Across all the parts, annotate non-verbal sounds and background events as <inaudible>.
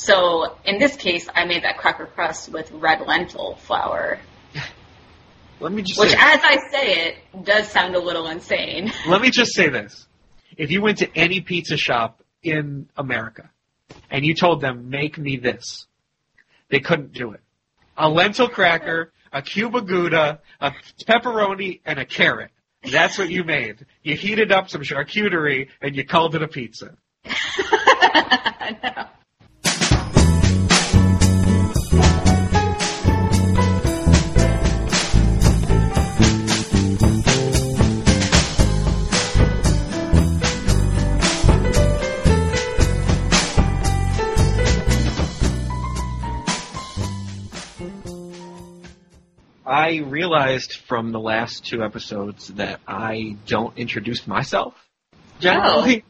So in this case, I made that cracker crust with red lentil flour, <laughs> Let me just which, as I say it, does sound a little insane. <laughs> let me just say this: if you went to any pizza shop in America and you told them, "Make me this," they couldn't do it. A lentil cracker, a cube of gouda, a pepperoni, and a carrot. That's what you made. You heated up some charcuterie and you called it a pizza. <laughs> No. I realized from the last two episodes that I don't introduce myself. Generally,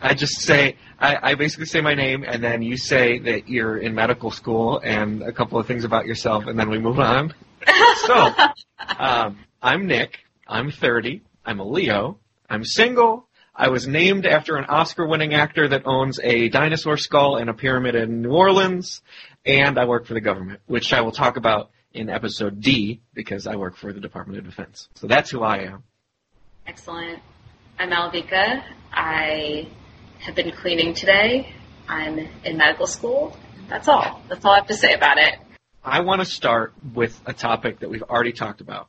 I just say I, I basically say my name, and then you say that you're in medical school and a couple of things about yourself, and then we move on. <laughs> so, um, I'm Nick. I'm 30. I'm a Leo. I'm single. I was named after an Oscar-winning actor that owns a dinosaur skull and a pyramid in New Orleans, and I work for the government, which I will talk about in episode D because I work for the Department of Defense. So that's who I am. Excellent. I'm Malavika. I have been cleaning today. I'm in medical school. That's all. That's all I have to say about it. I want to start with a topic that we've already talked about.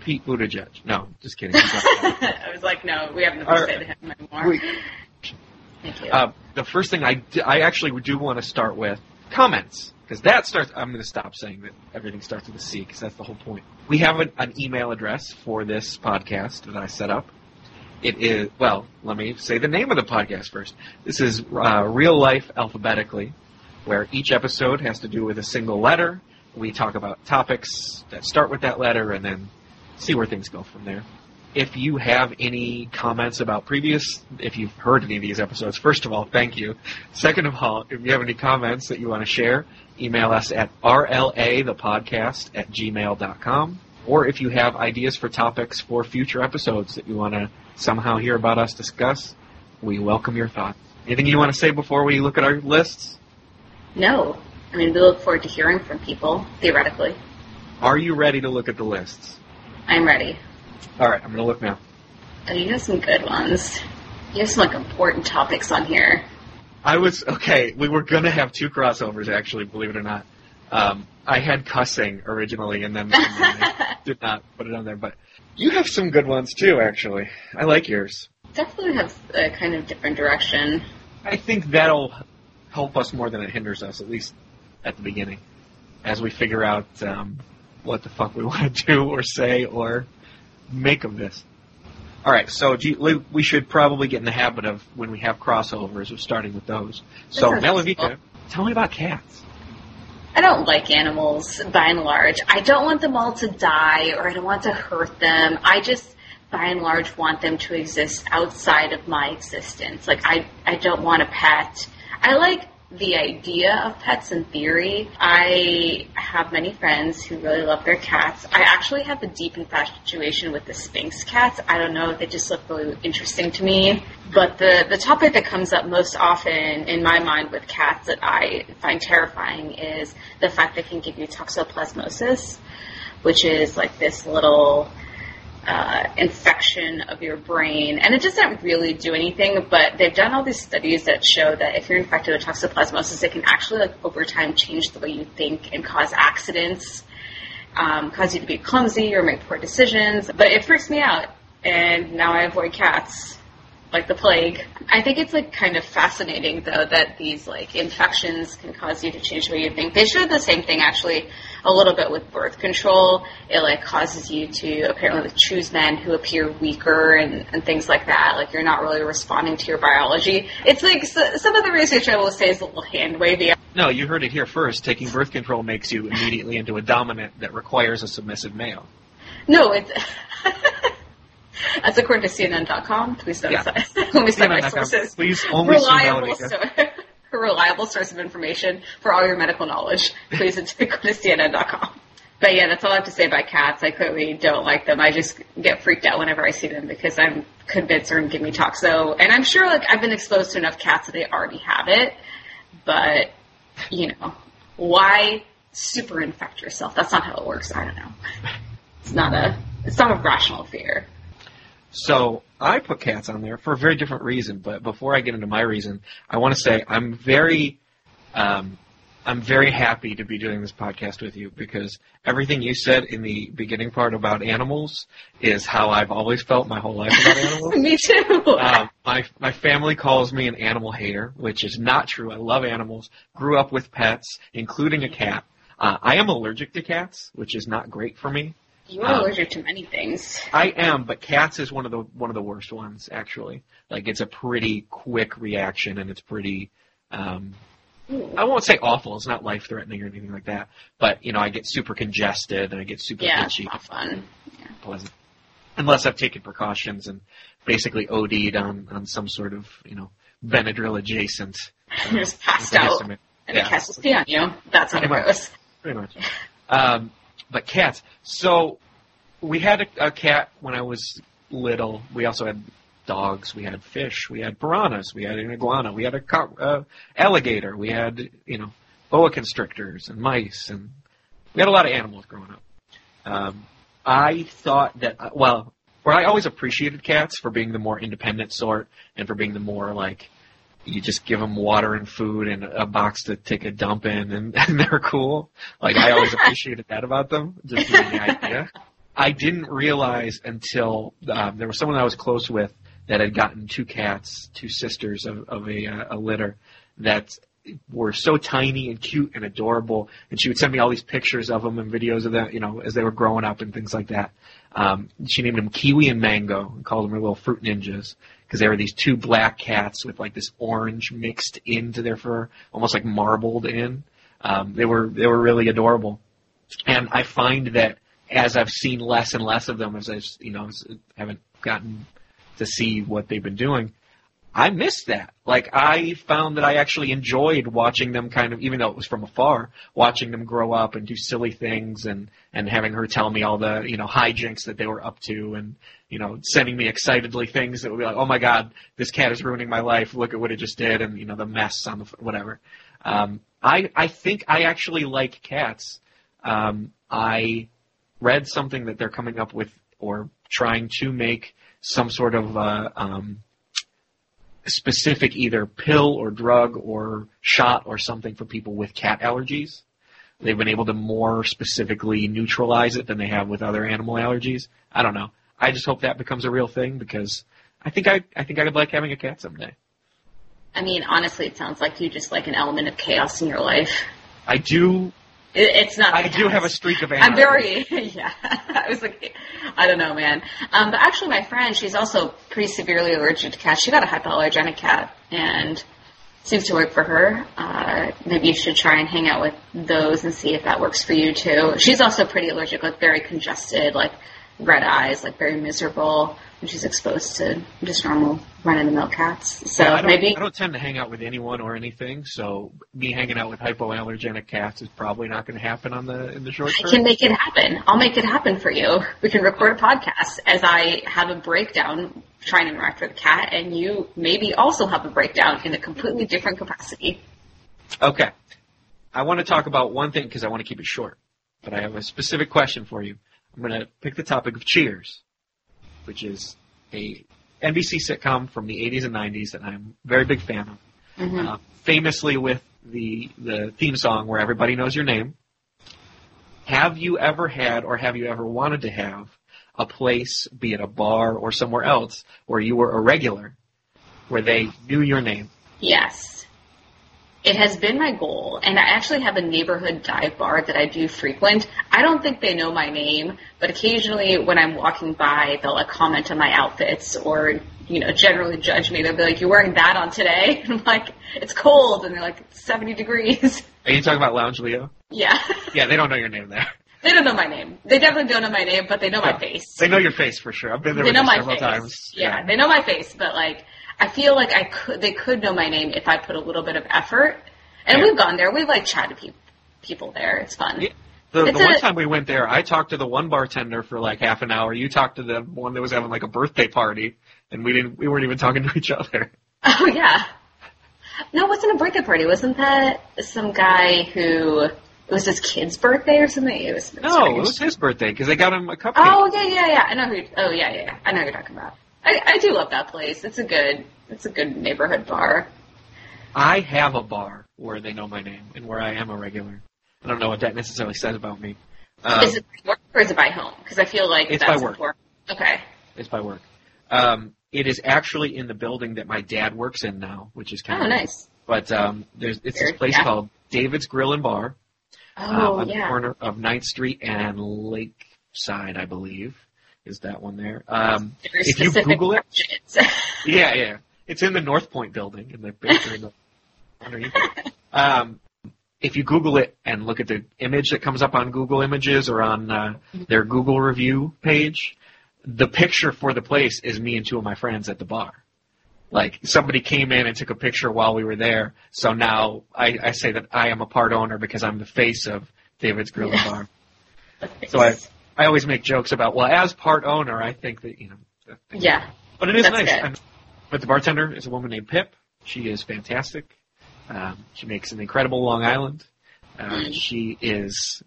Pete Buttigieg. No, just kidding. <laughs> I was like, no, we haven't to say to him anymore. Wait. Thank you. Uh, the first thing I, d- I actually do want to start with comments because that starts. I'm going to stop saying that everything starts with a C because that's the whole point. We have an, an email address for this podcast that I set up. It is well. Let me say the name of the podcast first. This is uh, Real Life Alphabetically, where each episode has to do with a single letter. We talk about topics that start with that letter and then see where things go from there if you have any comments about previous, if you've heard any of these episodes, first of all, thank you. Second of all, if you have any comments that you want to share, email us at rlathepodcast at gmail.com. Or if you have ideas for topics for future episodes that you want to somehow hear about us discuss, we welcome your thoughts. Anything you want to say before we look at our lists? no. I mean, we look forward to hearing from people, theoretically. Are you ready to look at the lists? I'm ready. All right, I'm to look now. Oh, you have some good ones. You have some, like, important topics on here. I was okay. We were gonna have two crossovers, actually, believe it or not. Um, I had cussing originally, and then, and <laughs> then I did not put it on there. But you have some good ones too, actually. I like yours. Definitely have a kind of different direction. I think that'll help us more than it hinders us, at least at the beginning, as we figure out um, what the fuck we <laughs> want to do or say or make of this. All right, so do you, we- we should probably get in the habit of when we have crossovers of starting with those. So, sounds Malavika, useful. tell me about cats. I don't like animals by and large. I don't want them all to die or I don't want to hurt them. I just by and large want them to exist outside of my existence. Like I I don't want a pet. I like the idea of pets in theory. I have many friends who really love their cats. I actually have a deep infatuation with the Sphynx cats. I don't know, they just look really interesting to me. But the, the topic that comes up most often in my mind with cats that I find terrifying is the fact they can give you toxoplasmosis, which is like this little uh, infection of your brain, and it doesn't really do anything. But they've done all these studies that show that if you're infected with toxoplasmosis, it can actually, like over time, change the way you think and cause accidents, um, cause you to be clumsy or make poor decisions. But it freaks me out, and now I avoid cats like the plague. I think it's like kind of fascinating though that these like infections can cause you to change the way you think. They showed the same thing actually a little bit with birth control. It like causes you to apparently choose men who appear weaker and, and things like that. Like you're not really responding to your biology. It's like so, some of the research I will say is a little hand wavy. No, you heard it here first. Taking birth control makes you immediately into a dominant that requires a submissive male. No, it's <laughs> that's according to CNN.com. Please don't Yeah. let me cite my sources. Please only reliable. A reliable source of information for all your medical knowledge. Please go to CNN.com. But yeah, that's all I have to say about cats. I clearly don't like them. I just get freaked out whenever I see them because I'm convinced they're going to give me toxo. And I'm sure like I've been exposed to enough cats that they already have it. but you know, why super infect yourself? That's not how it works. I don't know. It's not a it's not a rational fear. So I put cats on there for a very different reason. But before I get into my reason, I want to say I'm very, um, I'm very happy to be doing this podcast with you because everything you said in the beginning part about animals is how I've always felt my whole life about <laughs> animals. Me too. Um, my my family calls me an animal hater, which is not true. I love animals. Grew up with pets, including a cat. Uh, I am allergic to cats, which is not great for me. You are um, allergic to many things. I am, but cats is one of the one of the worst ones actually. Like it's a pretty quick reaction, and it's pretty. Um, Ooh. I won't say awful. It's not life threatening or anything like that. But you know, I get super congested and I get super Yeah, it's itchy. not fun. Yeah. Pleasant. Unless I've taken precautions and basically OD'd on on some sort of you know Benadryl adjacent. You're <laughs> just passed out, and Yeah. cat will pee on you. Know? That's how it Pretty much. goes. Pretty much. Um, but cats. So we had a, a cat when I was little. We also had dogs. We had fish. We had piranhas. We had an iguana. We had a co- uh, alligator. We had you know boa constrictors and mice, and we had a lot of animals growing up. Um, I thought that well, where I always appreciated cats for being the more independent sort and for being the more like you just give them water and food and a box to take a dump in, and, <laughs> and they're cool. Like I always appreciated that about them, just the idea. I didn't realize until um, there was someone I was close with that had gotten two cats, two sisters of, of a, uh, a litter that were so tiny and cute and adorable, and she would send me all these pictures of them and videos of them, you know, as they were growing up and things like that. Um, she named them Kiwi and Mango and called them her little fruit ninjas because they were these two black cats with like this orange mixed into their fur, almost like marbled in. Um, they were they were really adorable, and I find that as I've seen less and less of them, as I you know haven't gotten to see what they've been doing, I missed that. Like I found that I actually enjoyed watching them kind of, even though it was from afar, watching them grow up and do silly things and, and having her tell me all the, you know, hijinks that they were up to and, you know, sending me excitedly things that would be like, oh my god, this cat is ruining my life. Look at what it just did and, you know, the mess on the, whatever. Um, I, I think I actually like cats. Um, I read something that they're coming up with or trying to make some sort of, uh, um, specific either pill or drug or shot or something for people with cat allergies. They've been able to more specifically neutralize it than they have with other animal allergies. I don't know. I just hope that becomes a real thing because I think I I think I'd like having a cat someday. I mean, honestly, it sounds like you just like an element of chaos in your life. I do It, it's not. I do have a streak of I'm very <laughs> yeah. I was like, I don't know, man. Um, but actually, my friend, she's also pretty severely allergic to cats. She got a hypoallergenic cat, and seems to work for her. Uh, maybe you should try and hang out with those and see if that works for you too. She's also pretty allergic, like very congested, like red eyes, like very miserable when she's exposed to just normal run-of-the-mill cats. So Yeah, I maybe I don't tend to hang out with anyone or anything, so me hanging out with hypoallergenic cats is probably not going to happen on the in the short term. I can make it happen. I'll make it happen for you. We can record a podcast as I have a breakdown trying to interact with a cat, and you maybe also have a breakdown in a completely different capacity. Okay. I want to talk about one thing because I want to keep it short, but I have a specific question for you. I'm going to pick the topic of Cheers, which is a NBC sitcom from the 80s and 90s that I'm a very big fan of. Mhm. Uh, famously with the the theme song where everybody knows your name. Have you ever had or have you ever wanted to have a place, be it a bar or somewhere else, where you were a regular, where they knew your name? Yes. It has been my goal, and I actually have a neighborhood dive bar that I do frequent. I don't think they know my name, but occasionally when I'm walking by, they'll like comment on my outfits or, you know, generally judge me. They'll be like, you're wearing that on today? And <laughs> I'm like, it's cold, and they're like, it's 70 degrees. Are you talking about Lounge Leo? yeah. <laughs> Yeah, they don't know your name there. <laughs> They don't know my name. They definitely don't know my name, but they know my oh, face. They know your face for sure. I've been there They with know my several face. times. Yeah, they know my face, but like I feel like I could they could know my name if I put a little bit of effort. And Yeah. we've gone there. We've like chatted pe- people there. It's fun. The, the one a- time we went there, I talked to the one bartender for like half an hour. You talked to the one that was having like a birthday party, and we didn't. We weren't even talking to each other. <laughs> Oh yeah. No, it wasn't a birthday party. Wasn't that some guy who it was his kid's birthday or something? It was No, strange. it was his birthday because they got him a cupcake. Oh yeah, yeah, yeah. I know who. Oh yeah, yeah. yeah. I know who you're talking about. I, I do love that place. It's a good. It's a good neighborhood bar. I have a bar where they know my name and where I am a regular. I don't know what that necessarily says about me. Um, is it by work or is it by home? Because I feel like It's that's by work. important. Okay. It's by work. Um, it is actually in the building that my dad works in now, which is kind Oh, of nice. But um, there's it's this place yeah. called David's Grill and Bar uh, Oh on the yeah. corner of 9th Street and Lakeside, I believe, is that one there. Um, if you Google it- <laughs> yeah, yeah, it's in the North Point building in the in the, <laughs> underneath. It. Um, if you Google it and look at the image that comes up on Google Images or on uh, their Google review page, the picture for the place is me and two of my friends at the bar. Like somebody came in and took a picture while we were there, so now I, I say that I am a part owner because I'm the face of David's Grill and Bar. <laughs> So I I always make jokes about well, as part owner, I think that you know. yeah. But it is nice. good. I'm- But the bartender is a woman named Pip. She is fantastic. Um, she makes an incredible Long Island. Uh. She is.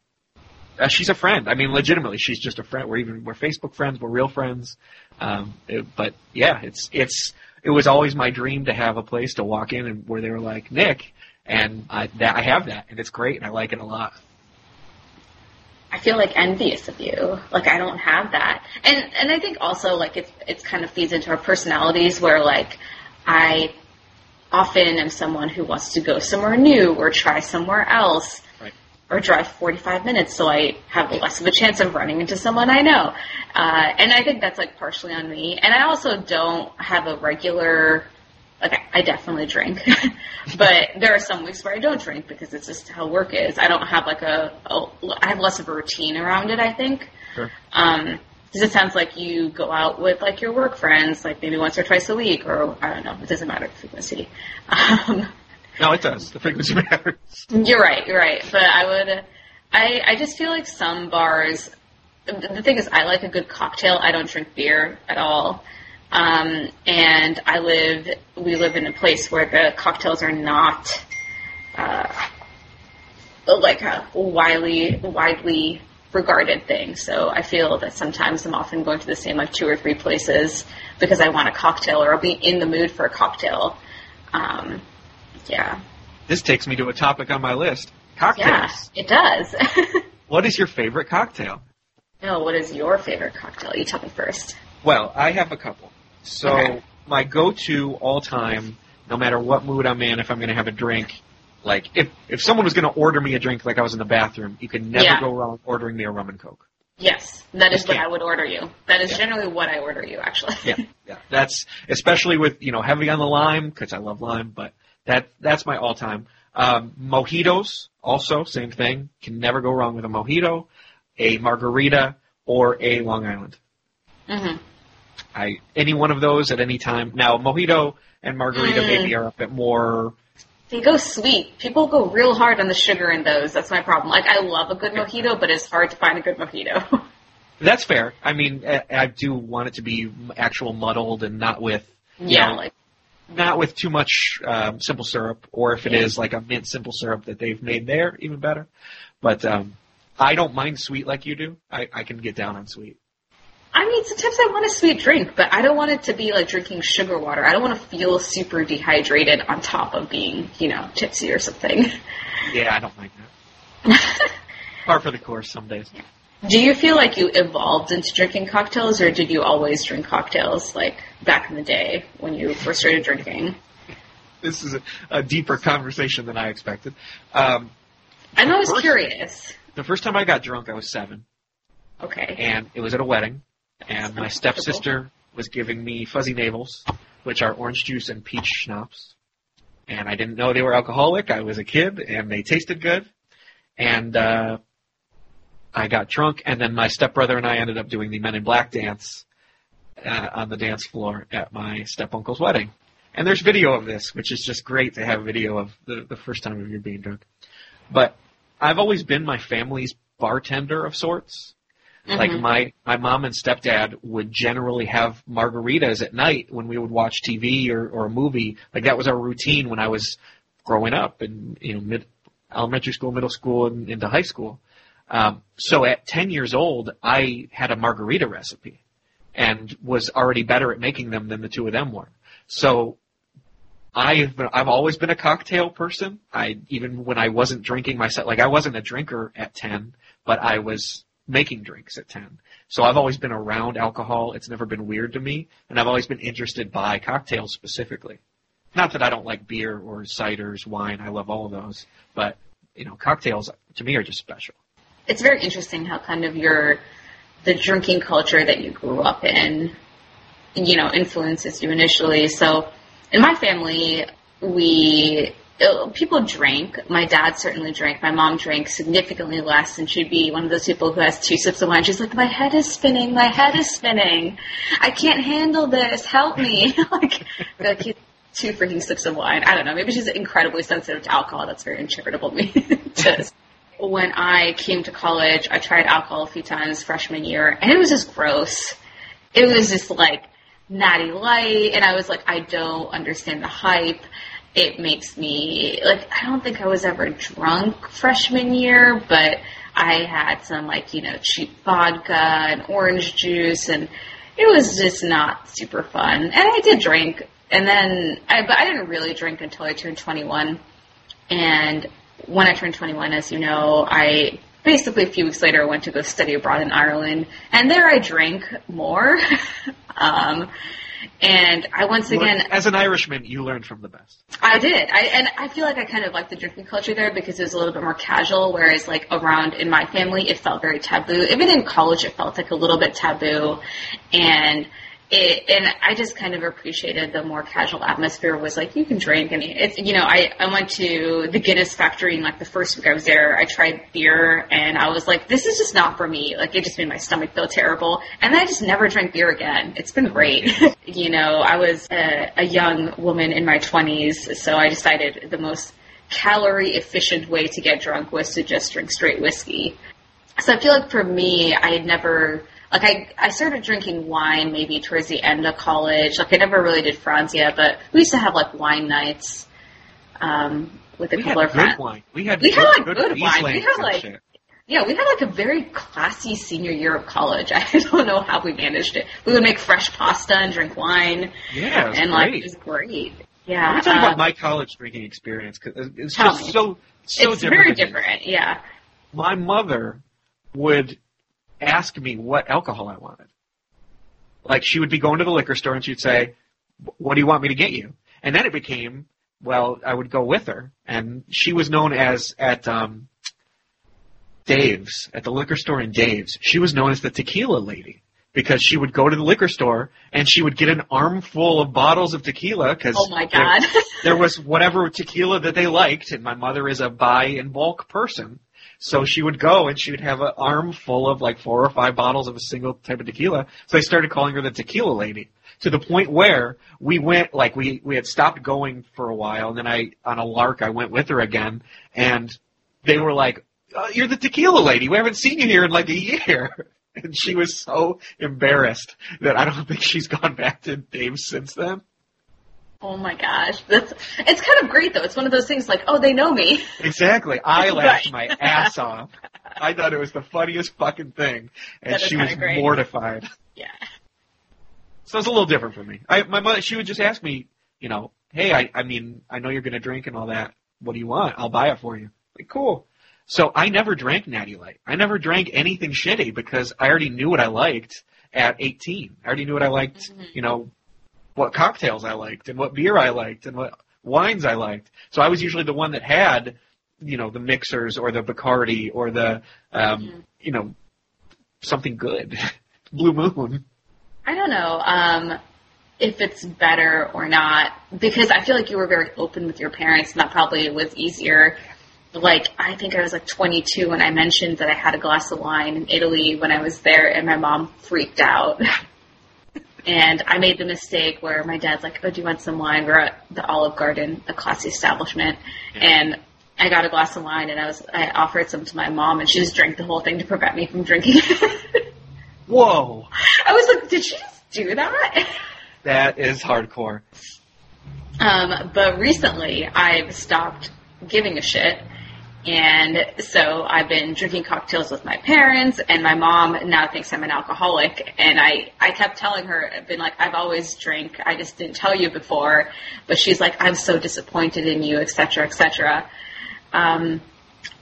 Uh, she's a friend. I mean, legitimately, she's just a friend. We're even we're Facebook friends. We're real friends. Um, it- but yeah, it's it's it was always my dream to have a place to walk in and where they were like Nick, and I that I have that, and it's great, and I like it a lot. I feel like envious of you. Like I don't have that. And and I think also like it's it's kind of feeds into our personalities where like I often am someone who wants to go somewhere new or try somewhere else. Right. Or drive 45 minutes so I have less of a chance of running into someone I know. Uh, and I think that's like partially on me. And I also don't have a regular, like I, definitely drink, <laughs> but there are some weeks where I don't drink because it's just how work is. I don't have like a, a I have less of a routine around it. I think. Sure. Um, because it sounds like you go out with like your work friends, like maybe once or twice a week, or I don't know. It doesn't matter the frequency. <laughs> Um, No, it does. The frequency <laughs> matters. you're right. You're right. But I would. I I just feel like some bars. The the thing is, I like a good cocktail. I don't drink beer at all. Um, and I live. We live in a place where the cocktails are not. Uh, like a widely widely regarded thing. So I feel that sometimes I'm often going to the same like two or three places because I want a cocktail or I'll be in the mood for a cocktail. Um, yeah. This takes me to a topic on my list: cocktails. Yeah, it does. <laughs> What is your favorite cocktail? no, what is your favorite cocktail? You tell me first. Well, I have a couple. So Okay. my go-to all time, no matter what mood I'm in, if I'm going to have a drink, like if if someone was going to order me a drink, like I was in the bathroom, you could never Yeah. go wrong ordering me a rum and coke. Yes, that is what. I would order you. That is Yeah. generally what I order you, actually. Yeah, yeah. That's especially with you know heavy on the lime because I love lime, but that that's my all-time. Um, mojitos, also same thing. Can never go wrong with a mojito, a margarita, or a Long Island. hmm I any one of those at any time. Now mojito and margarita Mm. maybe are a bit more. They go sweet. People go real hard on the sugar in those. That's my problem. Like, I love a good mojito, but it's hard to find a good mojito. <laughs> That's fair. I mean, I, I do want it to be actual muddled and not with yeah, know, like, not with too much um, simple syrup, or if it Yeah. is like a mint simple syrup that they've made there, even better. But um, I don't mind sweet like you do. I, I can get down on sweet. I mean, sometimes I want a sweet drink, but I don't want it to be like drinking sugar water. I don't want to feel super dehydrated on top of being, you know, tipsy or something. Yeah, I don't like that. <laughs> Par for the course some days. Do you feel like you evolved into drinking cocktails, or did you always drink cocktails like back in the day when you first started drinking? <laughs> This is a, a deeper conversation than I expected. Um, I'm always First- curious. the first time I got drunk, I was seven, Okay. and it was at a wedding, and my stepsister was giving me fuzzy navels, which are orange juice and peach schnapps. And I didn't know they were alcoholic. I was a kid, and they tasted good. And uh, I got drunk, and then my stepbrother and I ended up doing the Men in Black dance uh, on the dance floor at my stepuncle's wedding. And there's video of this, which is just great to have video of the, the first time of you being drunk. But I've always been my family's bartender of sorts. Like Mhm. my my mom and stepdad would generally have margaritas at night when we would watch TV or, or a movie. Like that was our routine when I was growing up and you know mid elementary school, middle school, and into high school. Um, so at 10 years old, I had a margarita recipe and was already better at making them than the two of them were. So I've been, I've always been a cocktail person. I even when I wasn't drinking myself, like I wasn't a drinker at 10, but I was making drinks at 10. So I've always been around alcohol. It's never been weird to me, and I've always been interested by cocktails specifically. Not that I don't like beer or ciders, wine. I love all of those, but you know, cocktails to me are just special. It's very interesting how kind of your the drinking culture that you grew up in, you know, influences you initially. So, in my family, we Uh, people drank. My dad certainly drank. My mom drank significantly less, and she'd be one of those people who has two sips of wine. She's like, "My head is spinning. My head is spinning. I can't handle this. Help me!" <laughs> like, like two freaking sips of wine. I don't know. Maybe she's incredibly sensitive to alcohol. That's very uncharitable of me. <laughs> to when I came to college, I tried alcohol a few times freshman year, and it was just gross. It was just like natty light, and I was like, I don't understand the hype. It makes me like I don't think I was ever drunk freshman year, but I had some like you know cheap vodka and orange juice, and it was just not super fun. And I did drink, and then I but I didn't really drink until I turned 21, and when I turned 21, as you know, I basically a few weeks later went to go study abroad in Ireland, and there I drank more. <laughs> um, and I once again, as an Irishman, you learned from the best. I did. I and I feel like I kind of like the drinking culture there because it was a little bit more casual. Whereas like around in my family, it felt very taboo. Even in college, it felt like a little bit taboo, and. It, and I just kind of appreciated the more casual atmosphere. Was like you can drink, and it's you know I I went to the Guinness factory and like the first week I was there, I tried beer, and I was like, this is just not for me. Like it just made my stomach feel terrible, and I just never drank beer again. It's been great. <laughs> you know, I was a, a young woman in my twenties, so I decided the most calorie efficient way to get drunk was to just drink straight whiskey. So I feel like for me, I had never like I I started drinking wine maybe towards the end of college. Like I never really did Franzia, but we used to have like wine nights um, with a We couple of friends. good wine. We had We had, like, good, good wine. We had, like, shit. Yeah, we had like a very classy senior year of college. <laughs> I don't know how we managed it. We would make fresh pasta and drink wine, Yeah, and like it was great. Yeah, Let me tell you about my college drinking experience because it's just me. so so it's different. very different. Yeah. My mother would ask me what alcohol I wanted. Like she would be going to the liquor store and she'd say, "What do you want me to get you?" And then it became, well, I would go with her, and she was known as at um, Dave's at the liquor store in Dave's. She was known as the tequila lady because she would go to the liquor store and she would get an armful of bottles of tequila because Oh my god. there was whatever tequila that they liked, and my mother is a buy in bulk person. So she would go and she would have an arm full of like four or five bottles of a single type of tequila. So I started calling her the tequila lady to the point where we went, like we, we had stopped going for a while and then I, on a lark, I went with her again and they were like, oh, you're the tequila lady. We haven't seen you here in like a year. <laughs> And she was so embarrassed that I don't think she's gone back to Dave's since then. Oh my gosh. That's it's kind of great though. It's one of those things like, oh, they know me. Exactly. I <laughs> laughed my ass off. I thought it was the funniest fucking thing, and she was great. mortified. Yeah. So it's a little different for me. I, my mother, she would just ask me, you know, hey, I, I mean, I know you're going to drink and all that. What do you want? I'll buy it for you. Like, cool. So I never drank Natty Light. I never drank anything shitty because I already knew what I liked at 18. I already knew what I liked, Mhm. you know, what cocktails I liked and what beer I liked and what wines I liked. So I was usually the one that had, you know, the mixers or the Bacardi or the, um, Mhm. you know, something good. <laughs> Blue Moon. I don't know um, if it's better or not because I feel like you were very open with your parents, and that probably was easier. Like I think I was like 22 when I mentioned that I had a glass of wine in Italy when I was there, and my mom freaked out. <laughs> and I made the mistake where my dad's like, "Oh, do you want some wine?" We're at the Olive Garden, a classy establishment, and I got a glass of wine, and I was I offered some to my mom, and she just drank the whole thing to prevent me from drinking. It. <laughs> Whoa, I was like, did she just do that? <laughs> that is hardcore. Um, but recently, I've stopped giving a shit. And so I've been drinking cocktails with my parents, and my mom now thinks I'm an alcoholic. And I, I kept telling her, I've been like, I've always drank. I just didn't tell you before. But she's like, I'm so disappointed in you, et cetera, et cetera. Um,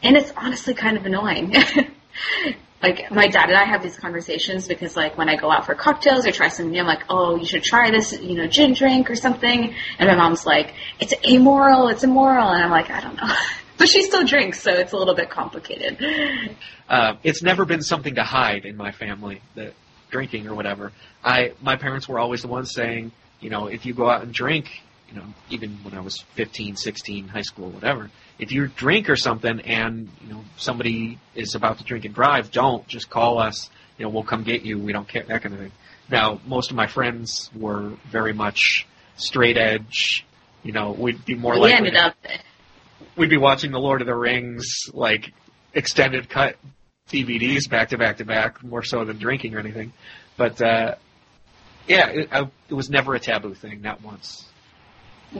and it's honestly kind of annoying. <laughs> like my dad and I have these conversations because like when I go out for cocktails or try something I'm like, oh, you should try this, you know, gin drink or something. And my mom's like, it's amoral, it's immoral. And I'm like, I don't know. <laughs> but she still drinks, so it's a little bit complicated. Uh, it's never been something to hide in my family that drinking or whatever. I my parents were always the ones saying, you know, if you go out and drink, you know, even when I was 15, 16, high school, whatever, if you drink or something and, you know, somebody is about to drink and drive, don't just call us, you know, we'll come get you. We don't care, that kind of thing. Now, most of my friends were very much straight edge, you know, we'd be more like we likely ended up, we'd be watching the Lord of the Rings like extended cut DVDs back to back to back, more so than drinking or anything. But uh, yeah, it, I, it was never a taboo thing, not once.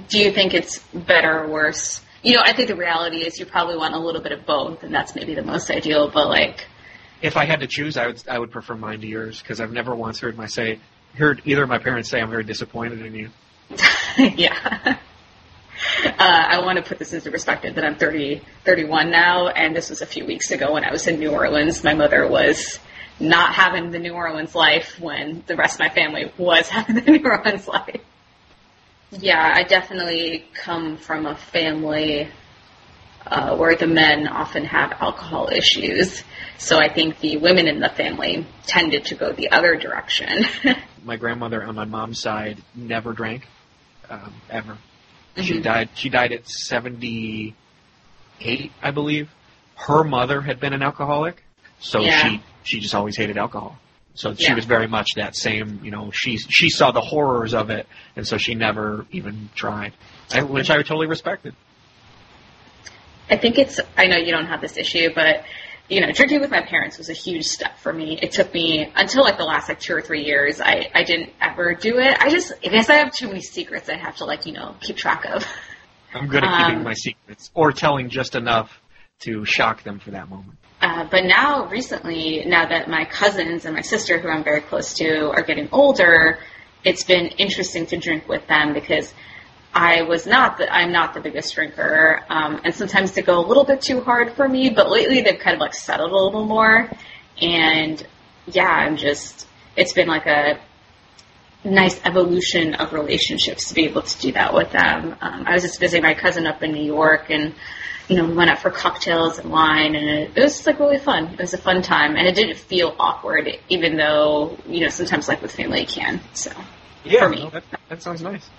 do you think it's better or worse? You know, I think the reality is you probably want a little bit of both, and that's maybe the most ideal, but like, If I had to choose, I would I would prefer mine to yours because I've never once heard my say heard either of my parents say I'm very disappointed in you. <laughs> yeah. Uh, I want to put this into perspective that I'm 30, 31 now, and this was a few weeks ago when I was in New Orleans. My mother was not having the New Orleans life when the rest of my family was <laughs> having the New Orleans life. Yeah, I definitely come from a family uh, where the men often have alcohol issues. So I think the women in the family tended to go the other direction. <laughs> My grandmother on my mom's side never drank, um, ever. She Mhm. died. She died at 78, I believe. Her mother had been an alcoholic, so Yeah. she she just always hated alcohol. So she Yeah. was very much that same. You know, she she saw the horrors of it, and so she never even tried, which I totally respected. I think it's, I know you don't have this issue, but, you know, drinking with my parents was a huge step for me. It took me until like the last like two or three years, I, I didn't ever do it. I just, I guess I have too many secrets I have to like, you know, keep track of. <laughs> I'm good at keeping Um, my secrets or telling just enough to shock them for that moment. Uh, but now, recently, now that my cousins and my sister, who I'm very close to, are getting older, it's been interesting to drink with them because I was not the, I'm not the biggest drinker, um, and sometimes they go a little bit too hard for me. But lately, they've kind of like settled a little more, and yeah, I'm just it's been like a nice evolution of relationships to be able to do that with them. Um, I was just visiting my cousin up in New York, and you know, we went out for cocktails and wine, and it, it was just like really fun. It was a fun time, and it didn't feel awkward, even though you know sometimes like with family it can. So, for me. no, that, that sounds nice.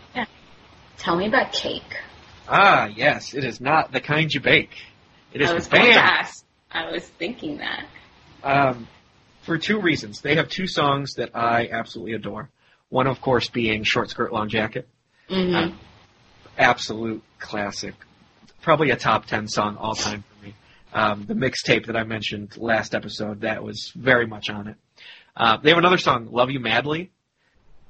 Tell me about cake. Ah, yes, it is not the kind you bake. It is I was going to bam. ask. I was thinking that. Um, for two reasons. They have two songs that I absolutely adore. One, of course, being Short Skirt Long Jacket. Mm-hmm. Uh, Absolute classic. Probably a top 10 song all time for me. Um, the mixtape that I mentioned last episode, that was very much on it. Uh, they have another song, Love You Madly.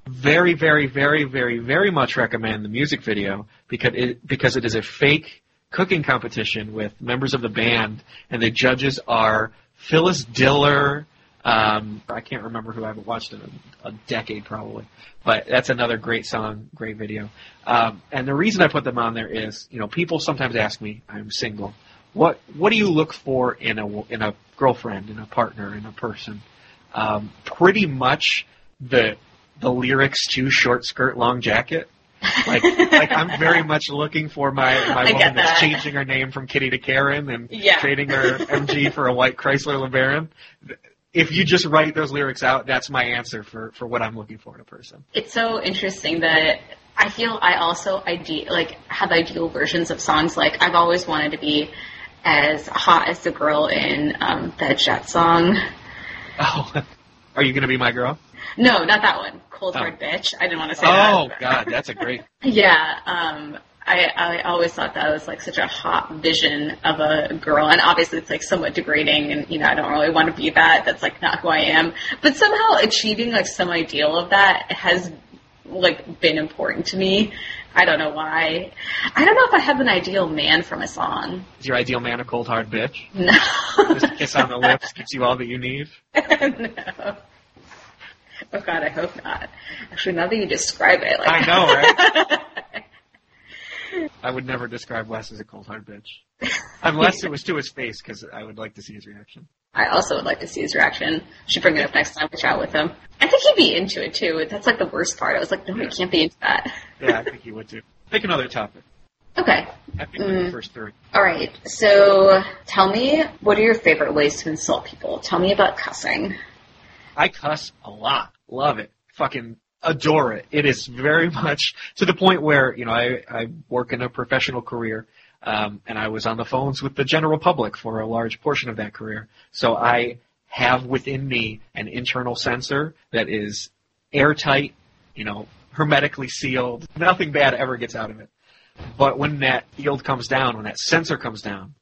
Very, very, very, very, very much recommend the music video because it, because it is a fake cooking competition with members of the band, and the judges are Phyllis Diller. Um, I can't remember who I haven't watched in a, a decade probably, but that's another great song, great video. Um, and the reason I put them on there is, you know, people sometimes ask me, I'm single. What what do you look for in a in a girlfriend, in a partner, in a person? Um, pretty much the the lyrics to "Short Skirt, Long Jacket." Like like I'm very <laughs> much looking for my my I woman that's changing her name from Kitty to Karen and Yeah. trading her MG for a white Chrysler LeBaron. If you just write those lyrics out, that's my answer for for what I'm looking for in a person. It's so interesting that I feel I also ide- like have ideal versions of songs. Like I've always wanted to be as hot as the girl in um, that Jet song. Oh, <laughs> are you gonna be my girl? No, not that one. Cold Oh. Hard Bitch. I didn't want to say Oh that. Oh god, that's a great. <laughs> Yeah, um, I, I always thought that was like such a hot vision of a girl, and obviously it's like somewhat degrading, and you know I don't really want to be that. That's like not who I am. But somehow achieving like some ideal of that has like been important to me. I don't know why. I don't know if I have an ideal man for my song. Is your ideal man a cold hard bitch? <laughs> No. Just a kiss on the lips gives you all that you need. <laughs> no. Oh God, I hope not. Actually, now that you describe it, like I know, right? <laughs> I would never describe Wes as a cold hard bitch, unless it was to his face, because I would like to see his reaction. I also would like to see his reaction. Should bring it up next time we chat with him. I think he'd be into it too. That's like the worst part. I was like, no, he can't be into that. <laughs> Yeah, I think he would too. Pick another topic. Okay. I think Mm. the first three. All right. So tell me, what are your favorite ways to insult people? Tell me about cussing. I cuss a lot. Love it. Fucking adore it. It is very <laughs> much to the point where, you know, I, I work in a professional career, um, and I was on the phones with the general public for a large portion of that career. So I have within me an internal censor that is airtight, you know, hermetically sealed. Nothing bad ever gets out of it. But when that field comes down, when that censor comes down,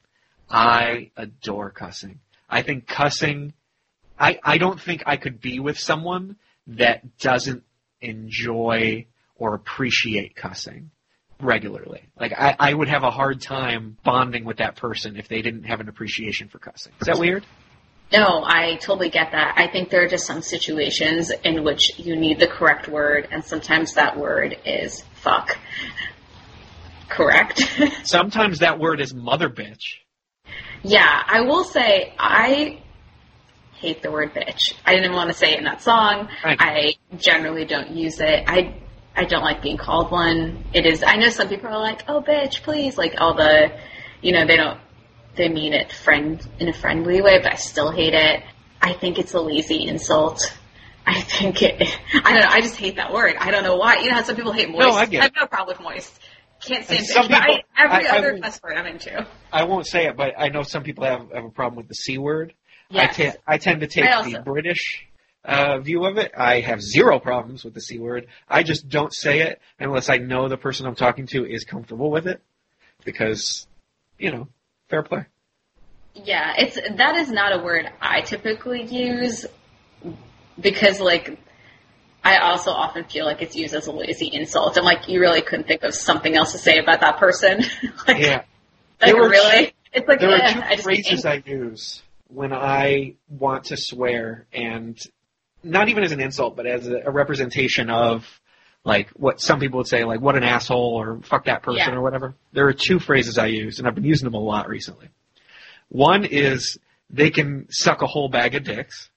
I adore cussing. I think cussing I, I don't think I could be with someone that doesn't enjoy or appreciate cussing regularly. Like I, I would have a hard time bonding with that person if they didn't have an appreciation for cussing. Is that weird? No, I totally get that. I think there are just some situations in which you need the correct word, and sometimes that word is fuck. Correct? <laughs> Sometimes that word is mother bitch. yeah, I will say I hate the word bitch. I didn't want to say it in that song. Right. I generally don't use it. I I don't like being called one. It is. I know some people are like, "Oh, bitch, please!" Like all the, you know, they don't. They mean it friend in a friendly way, but I still hate it. I think it's a lazy insult. I think it. I don't know. I just hate that word. I don't know why. You know how some people hate moist. No, I get I have no problem with moist. Can't stand And bitch. some but I, every I- other cuss word I'm into. I won't say it, but I know some people have, have a problem with the c word. Yes. I, tend to take also- the British uh, view of it. I have zero problems with the c word. I just don't say it unless I know the person I'm talking to is comfortable with it, because you know, fair play. Yeah, it's that is not a word I typically use because like I also often feel like it's used as a lazy insult. I'm like, you really couldn't think of something else to say about that person. <laughs> like, Yeah. like were really? it's like There are two I phrases I use when I want to swear, and not even as an insult, but as a, a representation of like what some people would say, like "what an asshole" or "fuck that person" Yeah. or whatever. There are two phrases I use, and I've been using them a lot recently. One is they can suck a whole bag of dicks.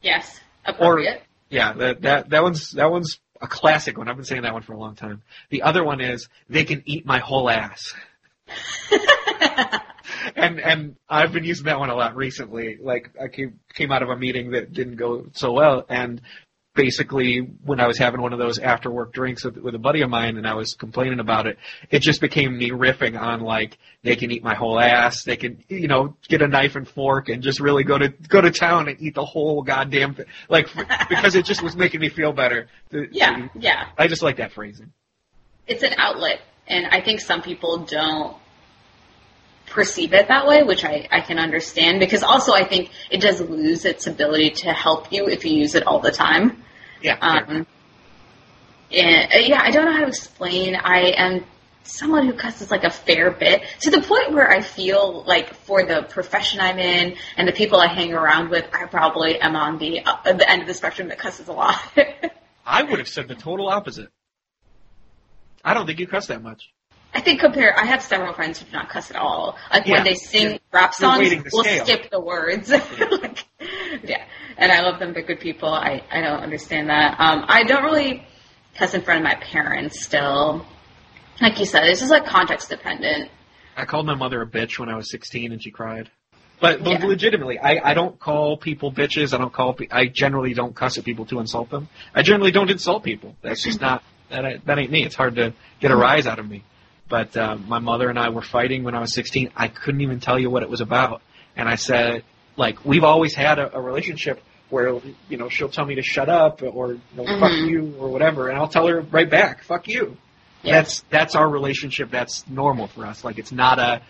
yes, appropriate. Yeah, that that that one's that one's a classic one. I've been saying that one for a long time. The other one is they can eat my whole ass. <laughs> and and I've been using that one a lot recently. Like I came came out of a meeting that didn't go so well, and basically when I was having one of those after work drinks with, with a buddy of mine, and I was complaining about it, it just became me riffing on like they can eat my whole ass, they can you know get a knife and fork and just really go to go to town and eat the whole goddamn thing, like <laughs> because it just was making me feel better. Yeah, yeah. I just like that phrasing. It's an outlet, and I think some people don't perceive it that way, which I, I can understand because also I think it does lose its ability to help you if you use it all the time. Yeah. Um, and, uh, yeah, I don't know how to explain. I am someone who cusses like a fair bit to the point where I feel like for the profession I'm in and the people I hang around with, I probably am on the uh, the end of the spectrum that cusses a lot. <laughs> I would have said the total opposite. I don't think you cuss that much. I think compare. I have several friends who do not cuss at all. Like Yeah. when they sing You're- rap songs, we'll scale. skip the words. <laughs> like, yeah, and I love them. They're good people. I I don't understand that. Um, I don't really cuss in front of my parents. Still, like you said, it's just like context dependent. I called my mother a bitch when I was 16 and she cried. But, but Yeah. legitimately, I, I don't call people bitches. I don't call. Pe- I generally don't cuss at people to insult them. I generally don't insult people. That's just not that. I, that ain't me. It's hard to get a rise out of me. But uh, my mother and I were fighting when I was 16. I couldn't even tell you what it was about. And I said, like, we've always had a, a relationship where you know she'll tell me to shut up or you know, fuck Mhm. you or whatever, and I'll tell her right back, fuck you. Yeah. That's that's our relationship. That's normal for us. Like it's not a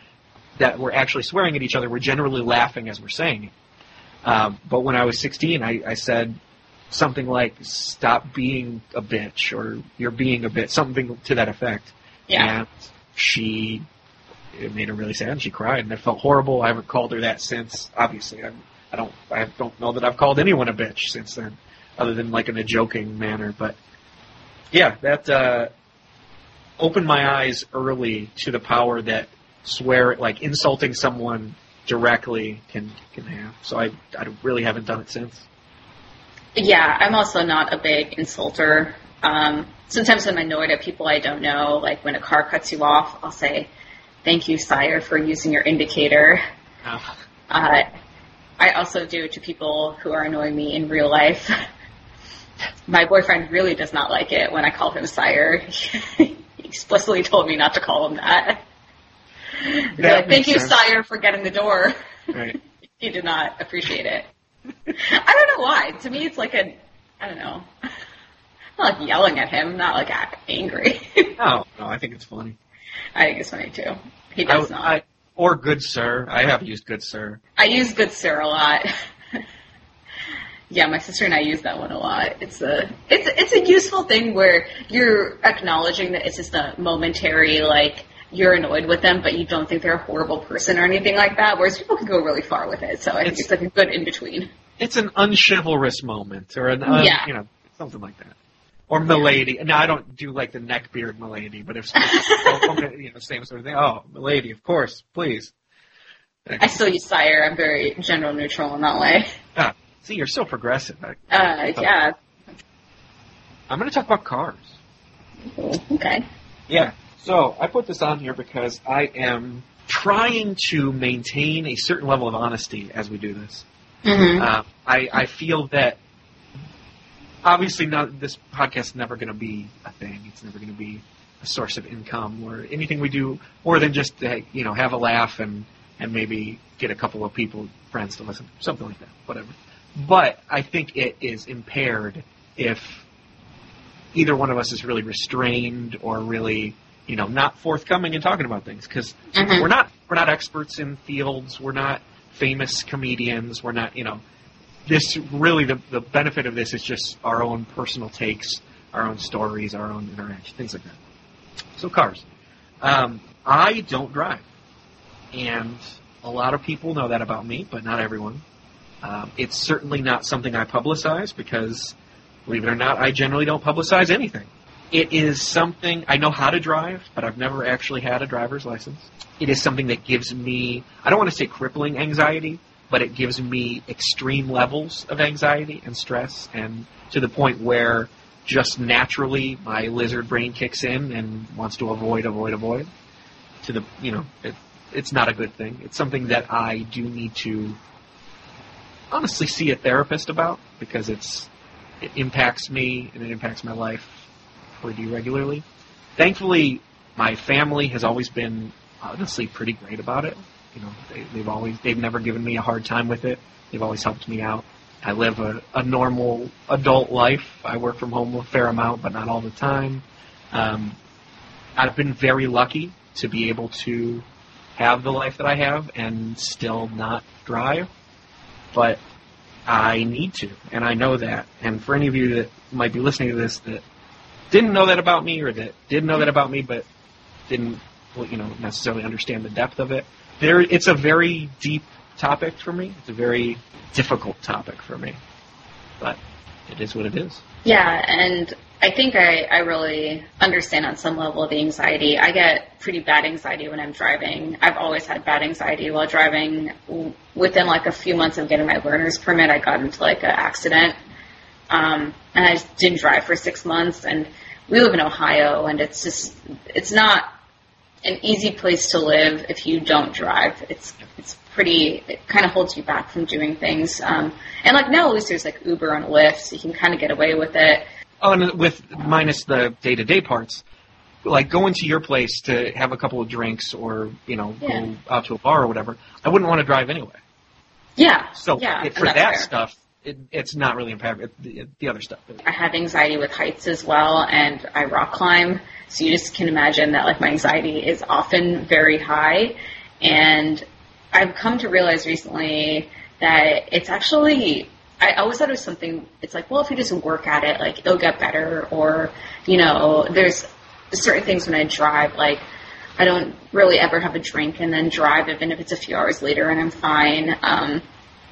that we're actually swearing at each other. We're generally laughing as we're saying it. Um, but when I was 16, I, I said something like "Stop being a bitch" or "You're being a bitch," something to that effect. Yeah. And she, it made her really sad. and She cried, and it felt horrible. I haven't called her that since. Obviously, I'm, I don't. I don't know that I've called anyone a bitch since then, other than like in a joking manner. But yeah, that uh, opened my eyes early to the power that swear, like insulting someone directly can can have. So I I really haven't done it since. Yeah, I'm also not a big insulter. Um, sometimes I'm annoyed at people I don't know. Like when a car cuts you off, I'll say, "Thank you, sire, for using your indicator." Uh, Uh, I also do it to people who are annoying me in real life. <laughs> My boyfriend really does not like it when I call him sire. <laughs> he explicitly told me not to call him that. That like, Thank you, sense. sire, for getting the door. right. <laughs> he did not appreciate it. I don't know why. To me, it's like a, I don't know. Not like yelling at him, not like angry. <laughs> No, no, I think it's funny. I think it's funny too. He I, does not. I, or good sir. I have used good sir. I use Good Sir a lot. <laughs> yeah, my sister and I use that one a lot. It's a it's it's a useful thing where you're acknowledging that it's just a momentary like you're annoyed with them, but you don't think they're a horrible person or anything like that. Whereas people can go really far with it. So I think It's- it's like a good in between. It's an unchivalrous moment, or an un, Yeah. you know something like that. Or milady. Now I don't do like the neckbeard milady, but if you know same sort of thing. Oh, milady, of course, please. I still use sire. I'm very general neutral in that way. Ah, see, you're so progressive. I, Uh, yeah. I'm going to talk about cars. Okay. Yeah. So I put this on here because I am trying to maintain a certain level of honesty as we do this. Mm-hmm. Uh, I, I feel that obviously not, this podcast is never going to be a thing. It's never going to be a source of income or anything we do more than just to, you know have a laugh and and maybe get a couple of people friends to listen something like that whatever. But I think it is impaired if either one of us is really restrained or really you know not forthcoming in talking about things because Mhm. we're not we're not experts in fields we're not famous comedians we're not you know this really the, the benefit of this is just our own personal takes our own stories our own interaction things like that. So cars. Um, i don't drive. And a lot of people know that about me but not everyone. Um, it's certainly not something i publicize because believe it or not i generally don't publicize anything. It is something I know how to drive, but I've never actually had a driver's license. It is something that gives me I don't want to say crippling anxiety, but it gives me extreme levels of anxiety and stress and to the point where just naturally my lizard brain kicks in and wants to avoid, avoid, avoid. To the you know, it, it's not a good thing. It's something that I do need to honestly see a therapist about because it's it impacts me and it impacts my life pretty regularly. Thankfully, my family has always been honestly pretty great about it. You know, they, they've always they've never given me a hard time with it. They've always helped me out. I live a, a normal adult life. I work from home a fair amount, but not all the time. Um, I've been very lucky to be able to have the life that I have and still not drive, but I need to, and I know that. And for any of you that might be listening to this that didn't know that about me, or that did know that about me, but didn't, you know, necessarily understand the depth of it, there, it's a very deep topic for me. It's a very difficult topic for me, but it is what it is. Yeah, and I think I, I really understand on some level the anxiety. I get pretty bad anxiety when I'm driving. I've always had bad anxiety while driving. Within like a few months of getting my learner's permit, I got into like an accident. Um, and I didn't drive for six months. And we live in Ohio, and it's just, it's not an easy place to live if you don't drive. It's, it's pretty, it kind of holds you back from doing things. Um, and like now at least there's like Uber and Lyft, so you can kind of get away with it. Oh, and with minus the day to day parts, like going to your place to have a couple of drinks or you know Yeah. go out to a bar or whatever, I wouldn't want to drive anyway. Yeah. So yeah, it, for that fair. stuff, it, it's not really. It, the, the other stuff. I have anxiety with heights as well, and I rock climb. So you just can imagine that like my anxiety is often very high, and I've come to realize recently that it's actually. I always thought it was something. It's like, well, if you just work at it, like it'll get better. Or, you know, there's certain things when I drive, like I don't really ever have a drink and then drive, even if it's a few hours later, and I'm fine. Um,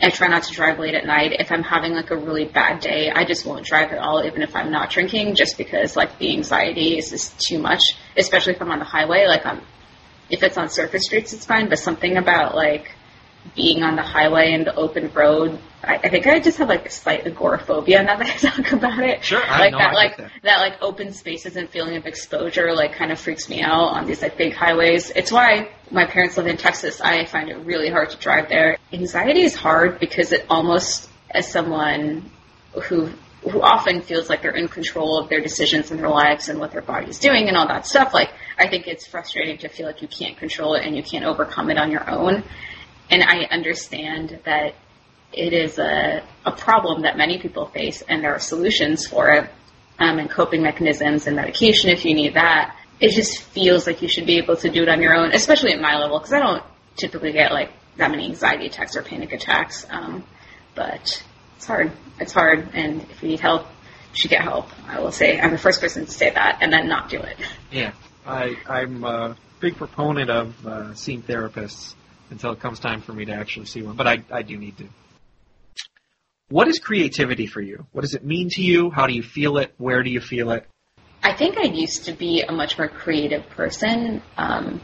I try not to drive late at night. If I'm having like a really bad day, I just won't drive at all, even if I'm not drinking, just because like the anxiety is just too much. Especially if I'm on the highway, like I'm, if it's on surface streets, it's fine. But something about like being on the highway and the open road, I, I think I just have like a slight agoraphobia now that I <laughs> talk about it. Sure, I like know, that, I like get that. like open spaces and feeling of exposure, like kind of freaks me out on these like big highways. It's why my parents live in Texas. I find it really hard to drive there. Anxiety is hard because it almost, as someone who who often feels like they're in control of their decisions and their lives and what their body's doing and all that stuff. Like I think it's frustrating to feel like you can't control it and you can't overcome it on your own. And I understand that it is a, a problem that many people face and there are solutions for it um, and coping mechanisms and medication if you need that. It just feels like you should be able to do it on your own, especially at my level, because I don't typically get like that many anxiety attacks or panic attacks. Um, but it's hard. It's hard, and if you need help, you should get help. I will say I'm the first person to say that, and then not do it. Yeah, I, I'm a big proponent of uh, seeing therapists until it comes time for me to actually see one. But I, I do need to. What is creativity for you? What does it mean to you? How do you feel it? Where do you feel it? I think I used to be a much more creative person. Um,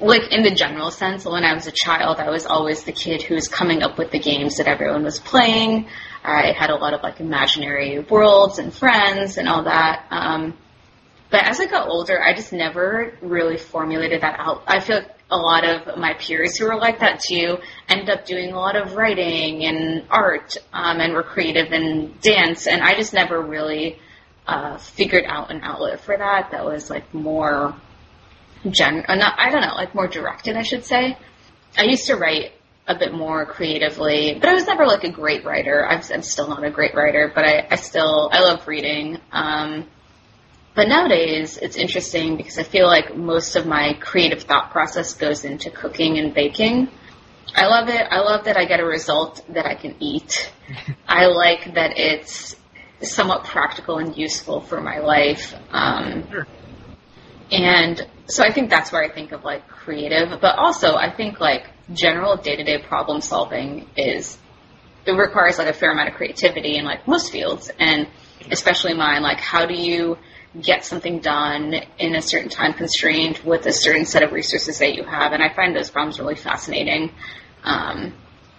like in the general sense, when I was a child, I was always the kid who was coming up with the games that everyone was playing. I had a lot of like imaginary worlds and friends and all that. Um, but as I got older, I just never really formulated that out. I feel like a lot of my peers who were like that too ended up doing a lot of writing and art um, and were creative in dance, and I just never really uh, figured out an outlet for that that was like more gen. Uh, not, I don't know, like more directed, I should say. I used to write a bit more creatively, but I was never like a great writer. I'm, I'm still not a great writer, but I, I still I love reading. Um, but nowadays, it's interesting because I feel like most of my creative thought process goes into cooking and baking. I love it. I love that I get a result that I can eat. <laughs> I like that it's somewhat practical and useful for my life. Um, Sure. and so I think that's where I think of like creative, but also I think like general day to day problem solving is, it requires like a fair amount of creativity in like most fields and especially mine, like how do you get something done in a certain time constraint with a certain set of resources that you have. And I find those problems really fascinating. Um,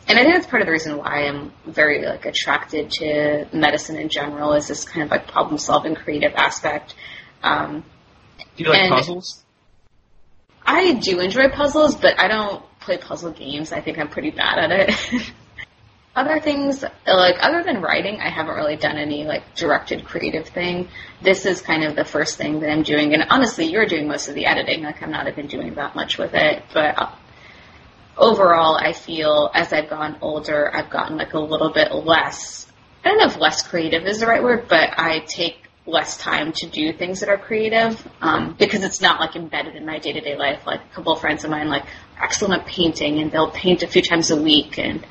and I think that's part of the reason why I'm very like attracted to medicine in general is this kind of like problem solving creative aspect. Um, Do you like puzzles? I do enjoy puzzles, but I don't play puzzle games. I think I'm pretty bad at it. <laughs> other things, like other than writing, I haven't really done any like directed creative thing. This is kind of the first thing that I'm doing, and honestly, you're doing most of the editing. Like I'm not even doing that much with it, but uh, overall, I feel as I've gotten older, I've gotten like a little bit less. I don't know if less creative is the right word, but I take less time to do things that are creative um, because it's not like embedded in my day to day life. Like a couple of friends of mine, like excellent at painting, and they'll paint a few times a week. And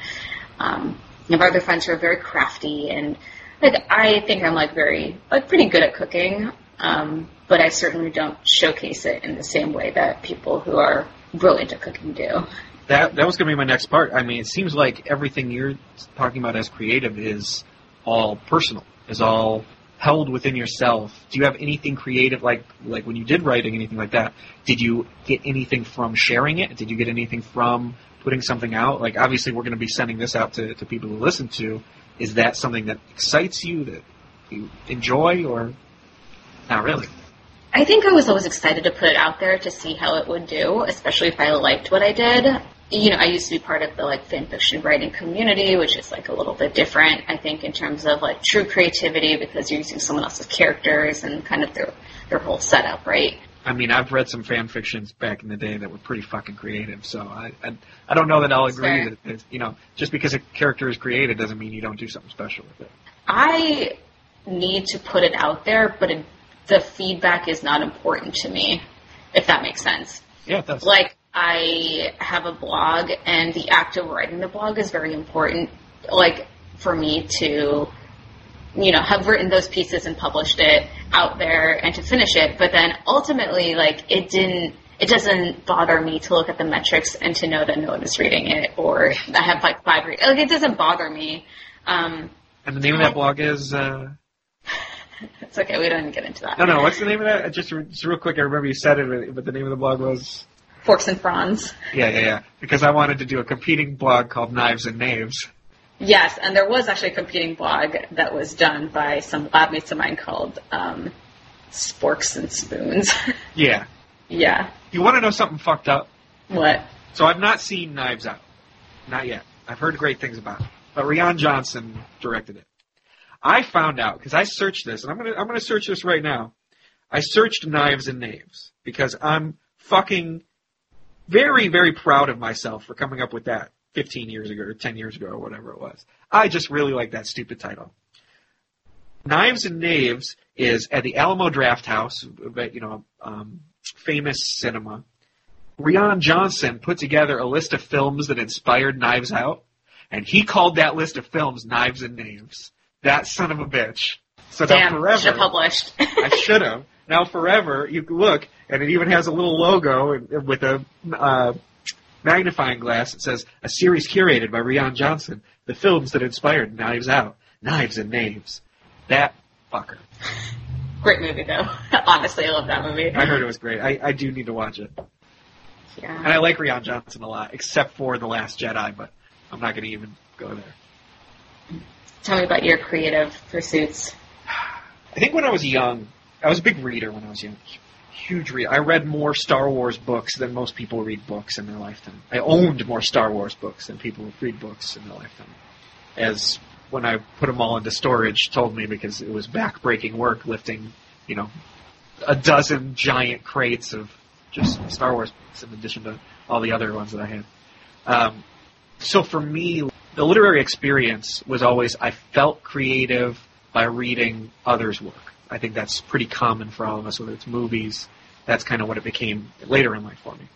um, I have other friends who are very crafty, and like I think I'm like very like pretty good at cooking, um, but I certainly don't showcase it in the same way that people who are brilliant at cooking do. That that was going to be my next part. I mean, it seems like everything you're talking about as creative is all personal, is all held within yourself. Do you have anything creative like like when you did writing anything like that? Did you get anything from sharing it? Did you get anything from putting something out? Like obviously we're going to be sending this out to, to people who listen to. Is that something that excites you that you enjoy or not really? I think I was always excited to put it out there to see how it would do, especially if I liked what I did. You know, I used to be part of the like fan fiction writing community, which is like a little bit different, I think, in terms of like true creativity because you're using someone else's characters and kind of their their whole setup, right? I mean, I've read some fan fictions back in the day that were pretty fucking creative. So I I, I don't know that I'll agree that it's, you know just because a character is created doesn't mean you don't do something special with it. I need to put it out there, but it, the feedback is not important to me, if that makes sense. Yeah, that's Like, I have a blog, and the act of writing the blog is very important, like, for me to, you know, have written those pieces and published it out there and to finish it. But then ultimately, like, it didn't, it doesn't bother me to look at the metrics and to know that no one is reading it, or I have like five read. Like, it doesn't bother me. Um, and the name of that blog is. Uh, <laughs> it's okay, we don't get into that. no, no. What's the name of that? Just, just real quick. I remember you said it, but the name of the blog was. Forks and Fronds. Yeah, yeah, yeah. Because I wanted to do a competing blog called Knives and Knaves. Yes, and there was actually a competing blog that was done by some lab mates of mine called um, Sporks and Spoons. <laughs> Yeah. yeah. You want to know something fucked up? What? So I've not seen Knives Out. Not yet. I've heard great things about it. But Rian Johnson directed it. I found out because I searched this, and I'm gonna I'm gonna search this right now. I searched Knives and Knaves because I'm fucking very very proud of myself for coming up with that 15 years ago or 10 years ago or whatever it was. I just really like that stupid title. Knives and Knaves is at the Alamo Drafthouse, but, you know, um, famous cinema. Rian Johnson put together a list of films that inspired Knives Out, and he called that list of films Knives and Knaves. That son of a bitch. So now Damn, forever, should have published. <laughs> I should have. Now forever, you can look, and it even has a little logo with a uh, magnifying glass. It says a series curated by Rian Johnson, the films that inspired Knives Out, Knives and Knaves. That fucker. Great movie, though. <laughs> Honestly, I love that movie. I heard it was great. I, I do need to watch it. Yeah. And I like Rian Johnson a lot, except for The Last Jedi, but I'm not going to even go there. Tell me about your creative pursuits. <sighs> I think when I was young, I was a big reader when I was young. Huge reader. I read more Star Wars books than most people read books in their lifetime. I owned more Star Wars books than people read books in their lifetime. As when I put them all into storage, told me because it was backbreaking work lifting, you know, a dozen giant crates of just Star Wars books in addition to all the other ones that I had. Um, so for me, the literary experience was always I felt creative by reading others' work. I think that's pretty common for all of us, whether it's movies. That's kind of what it became later in life for me.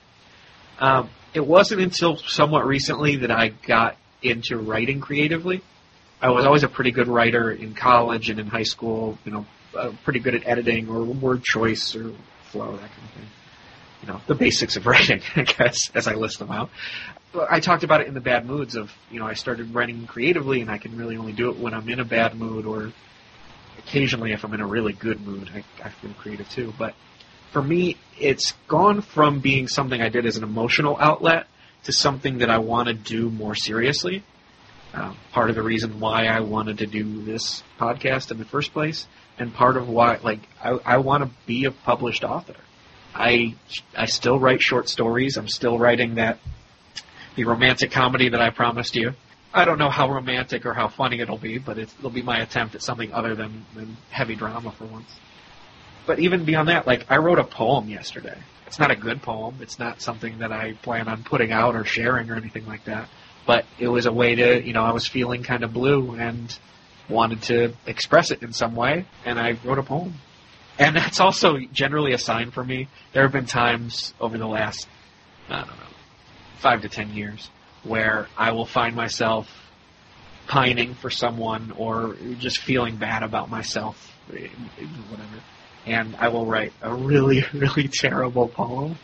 Um, it wasn't until somewhat recently that I got into writing creatively. I was always a pretty good writer in college and in high school. You know, uh, pretty good at editing or word choice or flow, that kind of thing. You know, the basics of <laughs> writing, I guess, as I list them out. I talked about it in the bad moods of, you know, I started writing creatively and I can really only do it when I'm in a bad mood or occasionally if I'm in a really good mood, I, I feel creative too. But for me, it's gone from being something I did as an emotional outlet to something that I want to do more seriously. Uh, part of the reason why I wanted to do this podcast in the first place, and part of why, like, I, I want to be a published author. I I still write short stories. I'm still writing that the romantic comedy that I promised you. I don't know how romantic or how funny it'll be, but it'll be my attempt at something other than, than heavy drama for once. But even beyond that, like I wrote a poem yesterday. It's not a good poem. It's not something that I plan on putting out or sharing or anything like that. But it was a way to, you know, I was feeling kind of blue and wanted to express it in some way, and I wrote a poem. And that's also generally a sign for me. There have been times over the last, I don't know, five to ten years where I will find myself pining for someone or just feeling bad about myself, whatever. And I will write a really, <laughs> really terrible poem.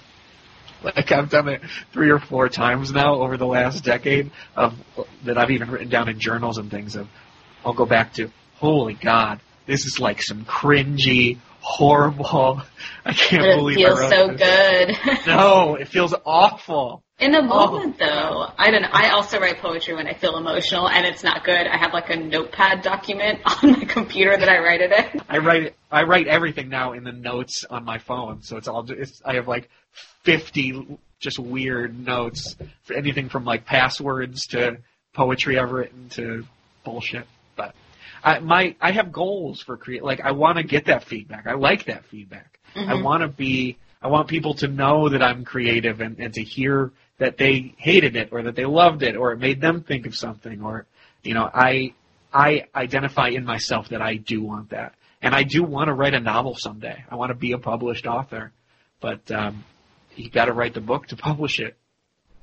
Like I've done it three or four times now over the last decade of that I've even written down in journals and things of I'll go back to, holy God, this is like some cringy, horrible I can't But it feels I so this. good. <laughs> No, it feels awful. In the Oh. moment, though, I don't know. I also write poetry when I feel emotional, and it's not good. I have like a notepad document <laughs> on my computer that I write it in. I write I write everything now in the notes on my phone, so it's all it's, I have like fifty just weird notes for anything from like passwords to poetry I've written to bullshit. But I my I have goals for create like I want to get that feedback. I like that feedback. I Mhm. want to be I want people to know that I'm creative and, and to hear that they hated it or that they loved it or it made them think of something or you know I I identify in myself that I do want that and I do want to write a novel someday. I want to be a published author, but um, you got to write the book to <laughs> publish it,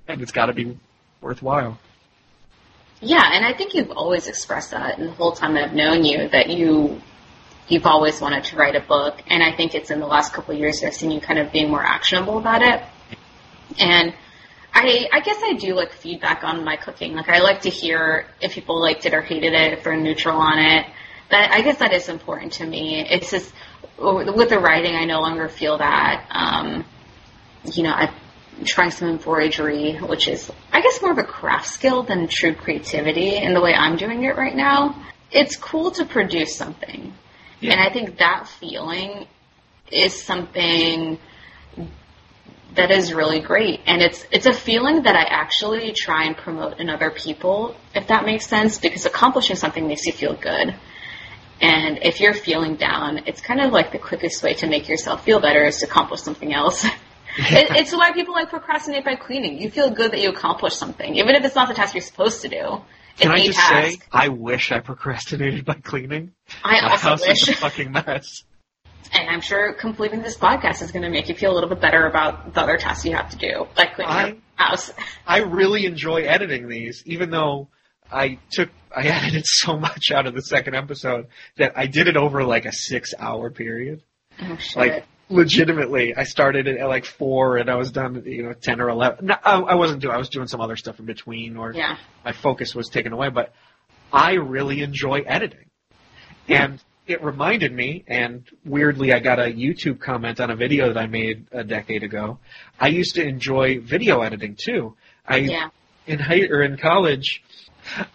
and it's got to be worthwhile. Yeah, and I think you've always expressed that in the whole time I've known you that you you've always wanted to write a book, and I think it's in the last couple of years I've seen you kind of being more actionable about it. And I I guess I do like feedback on my cooking. Like I like to hear if people liked it or hated it, if they're neutral on it. That I guess that is important to me. It's just with the writing, I no longer feel that. Um, you know, I'm trying some embroidery, which is I guess more of a craft skill than true creativity in the way I'm doing it right now. It's cool to produce something. Yeah. And I think that feeling is something that is really great. And it's it's a feeling that I actually try and promote in other people, if that makes sense, because accomplishing something makes you feel good. And if you're feeling down, it's kind of like the quickest way to make yourself feel better is to accomplish something else. <laughs> <laughs> it, it's why people like procrastinate by cleaning. You feel good that you accomplished something, even if it's not the task you're supposed to do. It's Can I just task. say, I wish I procrastinated by cleaning. I My also house is a fucking mess. And I'm sure completing this podcast is going to make you feel a little bit better about the other tasks you have to do, like cleaning I- your house. <laughs> I really enjoy editing these, even though I took I <laughs> edited so much out of the second episode that I did it over like a six hour period. Oh shit. Like legitimately, I started it at like four and I was done, you know, ten or eleven. No, I, I wasn't doing. I was doing some other stuff in between, or yeah. my focus was taken away. But I really enjoy editing, and it reminded me. And weirdly, I got a YouTube comment on a video that I made a decade ago. I used to enjoy video editing too. I Yeah. in high or in college,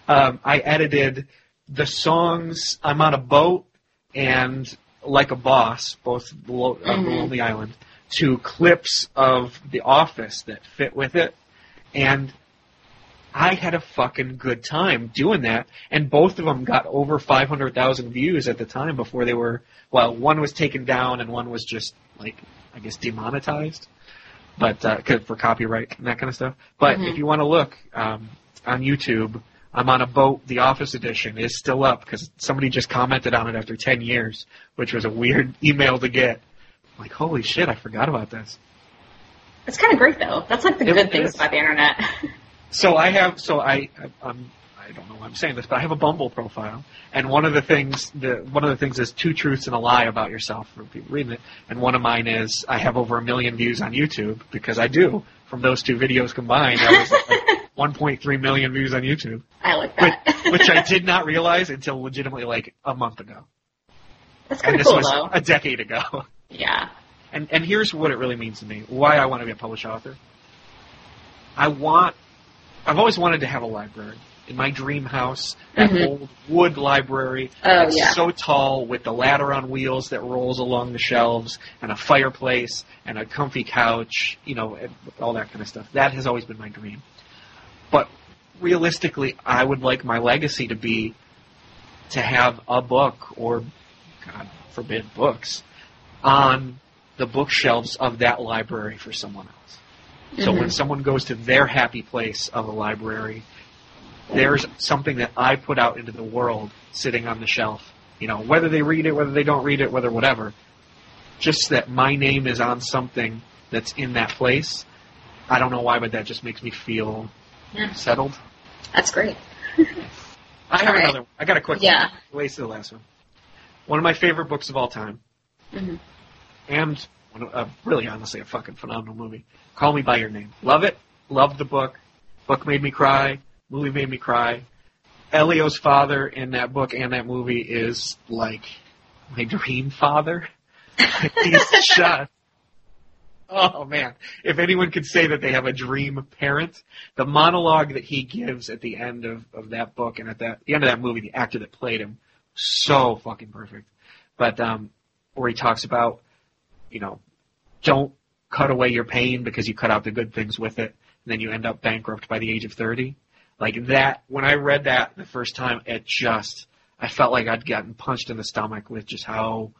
um, I edited the songs "I'm on a Boat" and "Like a Boss," both uh, Mhm. the Lonely Island, to clips of The Office that fit with it, and I had a fucking good time doing that. And both of them got over 500,000 views at the time before they were. Well, one was taken down and one was just like I guess demonetized but uh, for copyright and that kind of stuff. But Mhm. if you want to look um, on YouTube, I'm on a boat. The Office edition is still up because somebody just commented on it after 10 years, which was a weird <laughs> email to get. Like, holy shit, I forgot about this. It's kind of great though. That's like the It good things about the internet. <laughs> So I have, so I, I- I'm, I don't know why I'm saying this, but I have a Bumble profile, and one of the things, the one of the things is two truths and a lie about yourself for people reading it, and one of mine is I have over a million views on YouTube because I do. From those two videos combined, I was like 1.3 million views on YouTube, I like which, that. <laughs> which I did not realize until legitimately like a month ago, That's kind and of this cool was though. a decade ago. <laughs> Yeah. And and here's what it really means to me. Why I want to be a published author. I want I've always wanted to have a library. In my dream house, that Mhm. old wood library Oh that's yeah. so tall with the ladder on wheels that rolls along the shelves and a fireplace and a comfy couch, you know, all that kind of stuff. That has always been my dream. But realistically, I would like my legacy to be to have a book or God forbid books on the bookshelves of that library for someone else. So when Mhm. someone goes to their happy place of a library, there's something that I put out into the world sitting on the shelf. You know, whether they read it, whether they don't read it, whether whatever. Just that my name is on something that's in that place. I don't know why, but that just makes me feel Yeah. settled. That's great. <laughs> I have right. another. I got a quick Yeah. one. Relates to the last one. One of my favorite books of all time, Mhm. and one of, uh, really, honestly, a fucking phenomenal movie. Call Me by Your Name. Love it. Love the book. Book made me cry. Movie made me cry. Elio's father in that book and that movie is like my dream father. <laughs> He's <laughs> just. <laughs> Oh man! If anyone could say that they have a dream parent, the monologue that he gives at the end of, of that book and at that the end of that movie, the actor that played him, so fucking perfect. But um, where he talks about, you know, don't cut away your pain because you cut out the good things with it, and then you end up bankrupt by the age of thirty. Like that. When I read that the first time, it just I felt like I'd gotten punched in the stomach with just how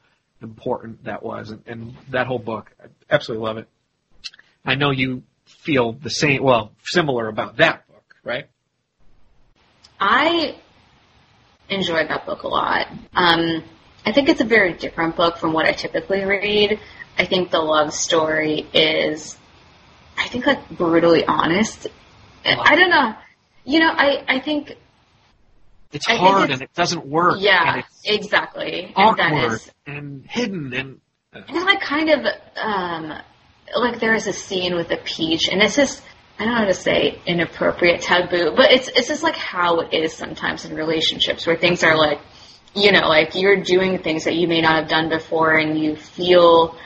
important that was, and, and that whole book. I absolutely love it. I know you feel the same, well, similar about that book, right? I enjoyed that book a lot. Um, I think it's a very different book from what I typically read. I think the love story is, I think, like brutally honest. I don't know. You know, I, I think It's I hard it's- and it doesn't work. Yeah, exactly. And that awkward and hidden and uh, and like kind of, um, like there is a scene with a peach, and it's just, I don't know how to say inappropriate, taboo, but it's it's just like how it is sometimes in relationships where things are like, you know, like you're doing things that you may not have done before, and you feel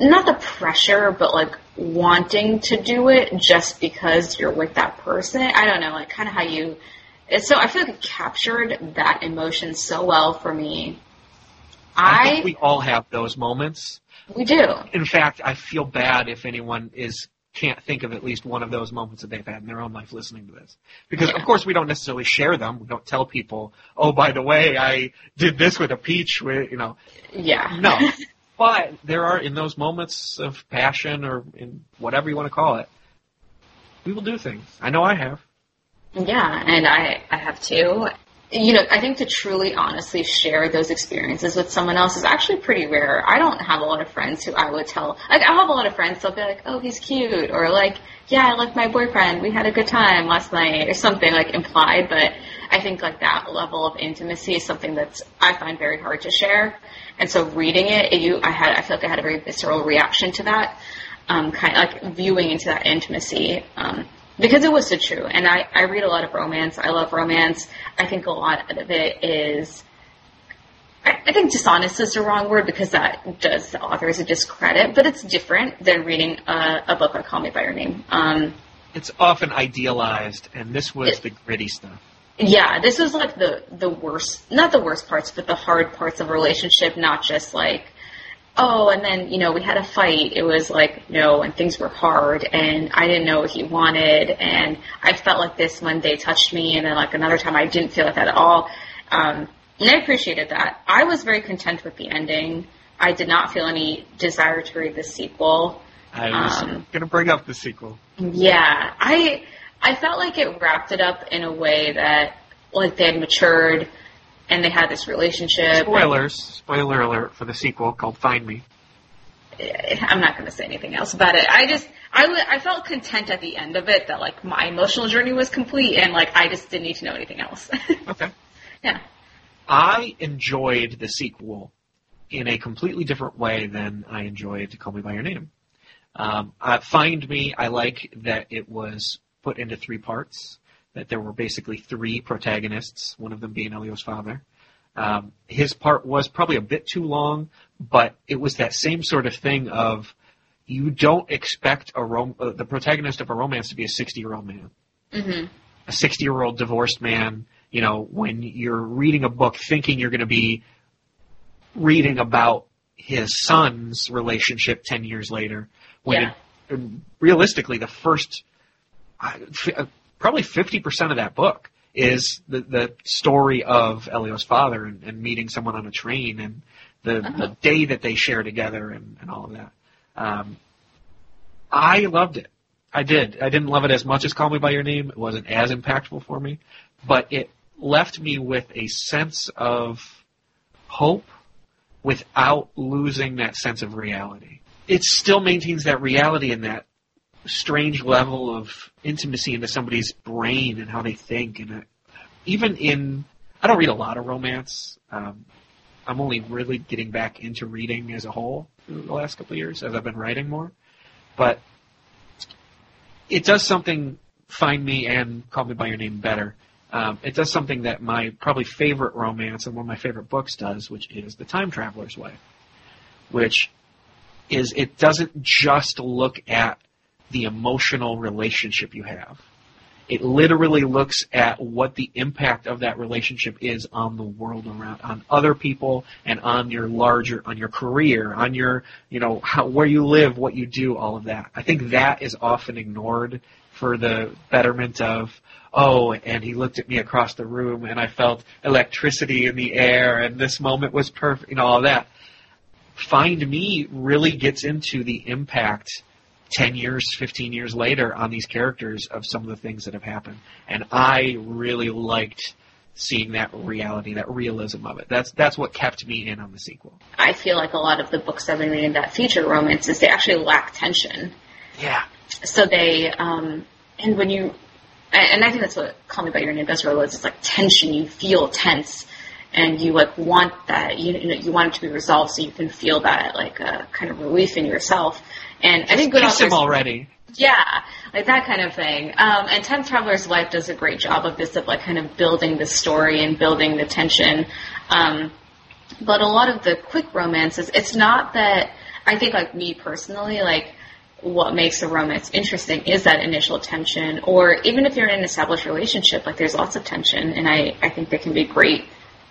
not the pressure, but like wanting to do it just because you're with that person. I don't know, like kind of how you. It's So I feel like it captured that emotion so well for me. I I, think we all have those moments. we do. In fact, I feel bad if anyone is can't think of at least one of those moments that they've had in their own life listening to this. Because Yeah. of course we don't necessarily share them. We don't tell people, "Oh, by the way, I did this with a peach." With you know, Yeah. no. <laughs> but there are in those moments of passion or in whatever you want to call it, we will do things. I know I have. Yeah, and I, I have too. You know, I think to truly honestly share those experiences with someone else is actually pretty rare. I don't have a lot of friends who I would tell, like, I have a lot of friends, they'll be like, oh, he's cute, or like, yeah, I like my boyfriend, we had a good time last night, or something like implied, but I think like that level of intimacy is something that's, I find very hard to share. And so reading it, it you, I had, I feel like I had a very visceral reaction to that, um, kind of like viewing into that intimacy, um, because it was so true. And I, I read a lot of romance. I love romance. I think a lot of it is, I, I think dishonest is the wrong word because that does the authors a discredit, but it's different than reading a, a book like Call Me By Your Name. Um, It's often idealized, and this was It- the gritty stuff. yeah, this was like the, the worst, not the worst parts, but the hard parts of a relationship, not just like, oh, and then, you know, we had a fight. It was like, no, and things were hard, and I didn't know what he wanted, and I felt like this one day touched me, and then like another time I didn't feel like that at all. Um, and I appreciated that. I was very content with the ending. I did not feel any desire to read the sequel. I was Um, going to bring up the sequel. Yeah, I I felt like it wrapped it up in a way that like they had matured and they had this relationship. Spoilers. Spoiler alert for the sequel called Find Me. I'm not going to say anything else about it. I just I I felt content at the end of it that like my emotional journey was complete and like I just didn't need to know anything else. <laughs> Okay. yeah. I enjoyed the sequel in a completely different way than I enjoyed Call Me By Your Name. Um, uh, Find Me, I like that it was put into three parts, that there were basically three protagonists, one of them being Elio's father. Um, his part was probably a bit too long, but it was that same sort of thing of you don't expect a rom- uh, the protagonist of a romance to be a 60 year old man Mhm. a 60 year old divorced man, you know, when you're reading a book thinking you're going to be reading about his son's relationship 10 years later, when Yeah. it, realistically the first, uh, probably 50% of that book is the, the story of Elio's father and, and meeting someone on a train and the, Uh-huh. the day that they share together and, and all of that. Um, I loved it. I did. I didn't love it as much as Call Me by Your Name. It wasn't as impactful for me, but it left me with a sense of hope without losing that sense of reality. It still maintains that reality and that strange level of intimacy into somebody's brain and how they think. And it, even in, I don't read a lot of romance. Um, I'm only really getting back into reading as a whole the last couple of years as I've been writing more. But it does something find me and call me by your name better. Um, it does something that my probably favorite romance and one of my favorite books does, which is The Time Traveler's Wife, which is it doesn't just look at the emotional relationship you have. It literally looks at what the impact of that relationship is on the world around, on other people, and on your larger, on your career, on your, you know, how, where you live, what you do, all of that. I think that is often ignored for the betterment of, oh, and he looked at me across the room, and I felt electricity in the air, and this moment was perfect, and all that. Find Me really gets into the impact 10 years, 15 years later on these characters of some of the things that have happened. And I really liked seeing that reality, that realism of it. That's that's what kept me in on the sequel. I feel like a lot of the books I've been reading that feature romances, they actually lack tension. Yeah. So they, um, and when you, and I think that's what Call Me by Your Name does really well. It's like tension. You feel tense, and you like want that. You you, know, you want it to be resolved, so you can feel that like a kind of relief in yourself. And I think good authors, already. yeah, like that kind of thing. Um, and Time Traveler's Wife does a great job of this, of like kind of building the story and building the tension. Um, but a lot of the quick romances, it's not that I think like me personally, like what makes a romance interesting is that initial tension, or even if you're in an established relationship, like there's lots of tension, and I I think they can be great.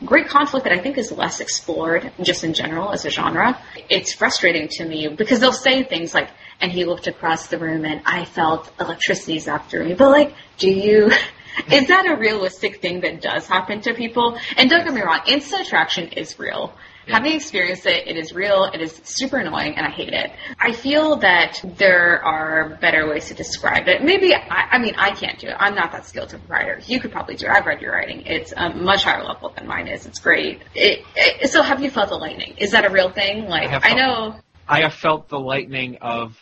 Great conflict that I think is less explored just in general as a genre. It's frustrating to me because they'll say things like, and he looked across the room and I felt electricity zap through me. But like, do you, <laughs> is that a realistic thing that does happen to people? And don't get me wrong, instant attraction is real. Yeah. Having experienced it, it is real, it is super annoying, and I hate it. I feel that there are better ways to describe it. Maybe, I, I mean, I can't do it. I'm not that skilled of a writer. You could probably do it. I've read your writing. It's a much higher level than mine is. It's great. It, it, so have you felt the lightning? Is that a real thing? Like, I felt know, I have felt the lightning of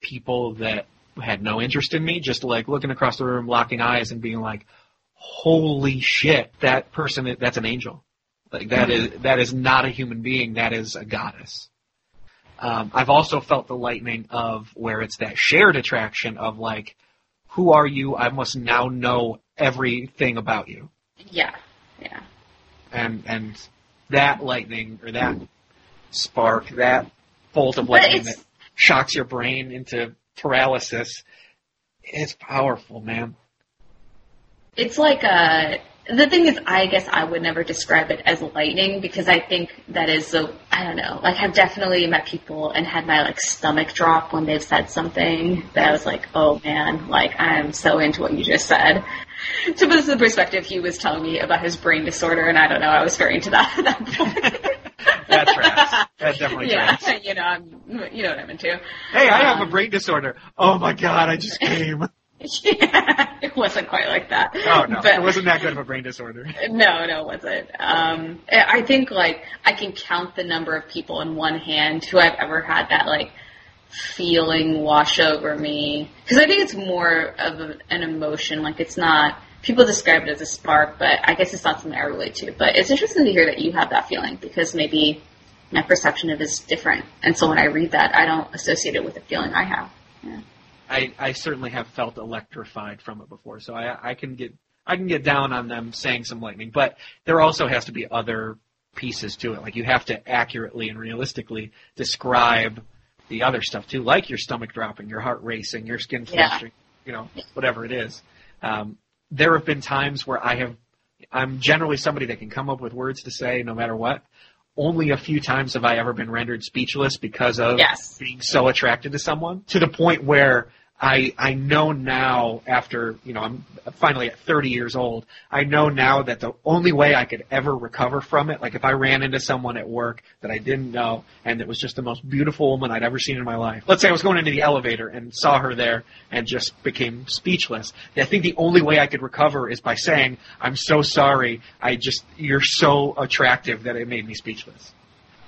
people that had no interest in me, just like looking across the room, locking eyes, and being like, "Holy shit, that person, that's an angel. Like that is that is not a human being. That is a goddess." Um, I've also felt the lightning of where it's that shared attraction of like, "Who are you? I must now know everything about you." yeah, yeah. and and that lightning or that spark, that bolt of lightning that shocks your brain into paralysis, it's powerful, man. It's like a. The thing is, I guess I would never describe it as lightning because I think that is a. I don't know. Like I've definitely met people and had my like stomach drop when they've said something that I was like, oh man, like I'm so into what you just said. <laughs> To put this in perspective, he was telling me about his brain disorder, and I don't know, I was very into that at that point. <laughs> That tracks. That definitely yeah, tracks. you know, I'm, you know what I'm into. Hey, I have a Um, brain disorder. Oh my god, I just came. <laughs> Yeah, it wasn't quite like that. Oh no, But- it wasn't that good of a brain disorder. <laughs> No, no, it wasn't. Um, I think like I can count the number of people in one hand who I've ever had that like feeling wash over me. Because I think it's more of a, an emotion. Like it's not. People describe it as a spark, but I guess it's not something I relate to. But it's interesting to hear that you have that feeling because maybe my perception of it is different. And so when I read that, I don't associate it with the feeling I have. Yeah. I, I certainly have felt electrified from it before, so I, I can get I can get down on them saying some lightning, but there also has to be other pieces to it. Like you have to accurately and realistically describe the other stuff too, like your stomach dropping, your heart racing, your skin Yeah. flushing, you know, whatever it is. Um, there have been times where I have I'm generally somebody that can come up with words to say no matter what. Only a few times have I ever been rendered speechless because of Yes. being so attracted to someone to the point where I I know now after you know I'm finally at 30 years old I know now that the only way I could ever recover from it like if I ran into someone at work that I didn't know and it was just the most beautiful woman I'd ever seen in my life. Let's say I was going into the elevator and saw her there and just became speechless. I think the only way I could recover is by saying I'm so sorry. I just you're so attractive that it made me speechless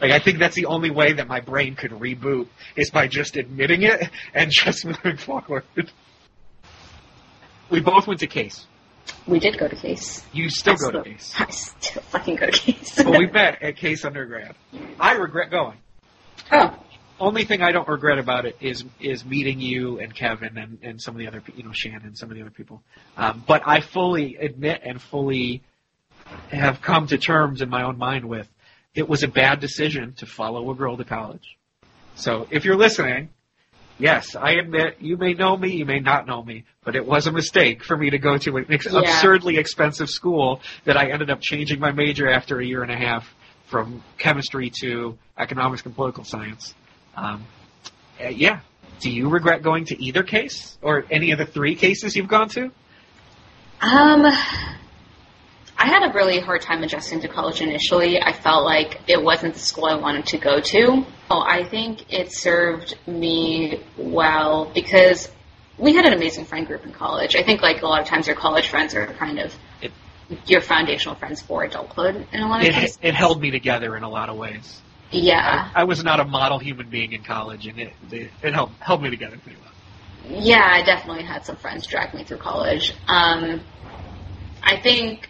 like I think that's the only way that my brain could reboot is by just admitting it and <laughs> just moving forward. We both went to Case. We did go to Case. You still I go to Case. <laughs> I still fucking go to Case. Well, we met at Case undergrad. I regret going. oh, Only thing I don't regret about it is is meeting you and Kevin and, and some of the other you know Shannon and some of the other people. Um, but I fully admit and fully have come to terms in my own mind with it was a bad decision to follow a girl to college. So if you're listening, yes, I admit you may know me, you may not know me, but it was a mistake for me to go to an ex- Yeah. absurdly expensive school that I ended up changing my major after a year and a half from chemistry to economics and political science. Um, uh, yeah. Do you regret going to either case or any of the three cases you've gone to? Um, I I had a really hard time adjusting to college initially. I felt like it wasn't the school I wanted to go to. Oh, I think it served me well because we had an amazing friend group in college. I think like a lot of times your college friends are kind of It- your foundational friends for adulthood in a lot of It, cases. it held me together in a lot of ways. Yeah. I was not a model human being in college, and it it, it held held me together pretty well. Yeah, I definitely had some friends drag me through college. Um, I think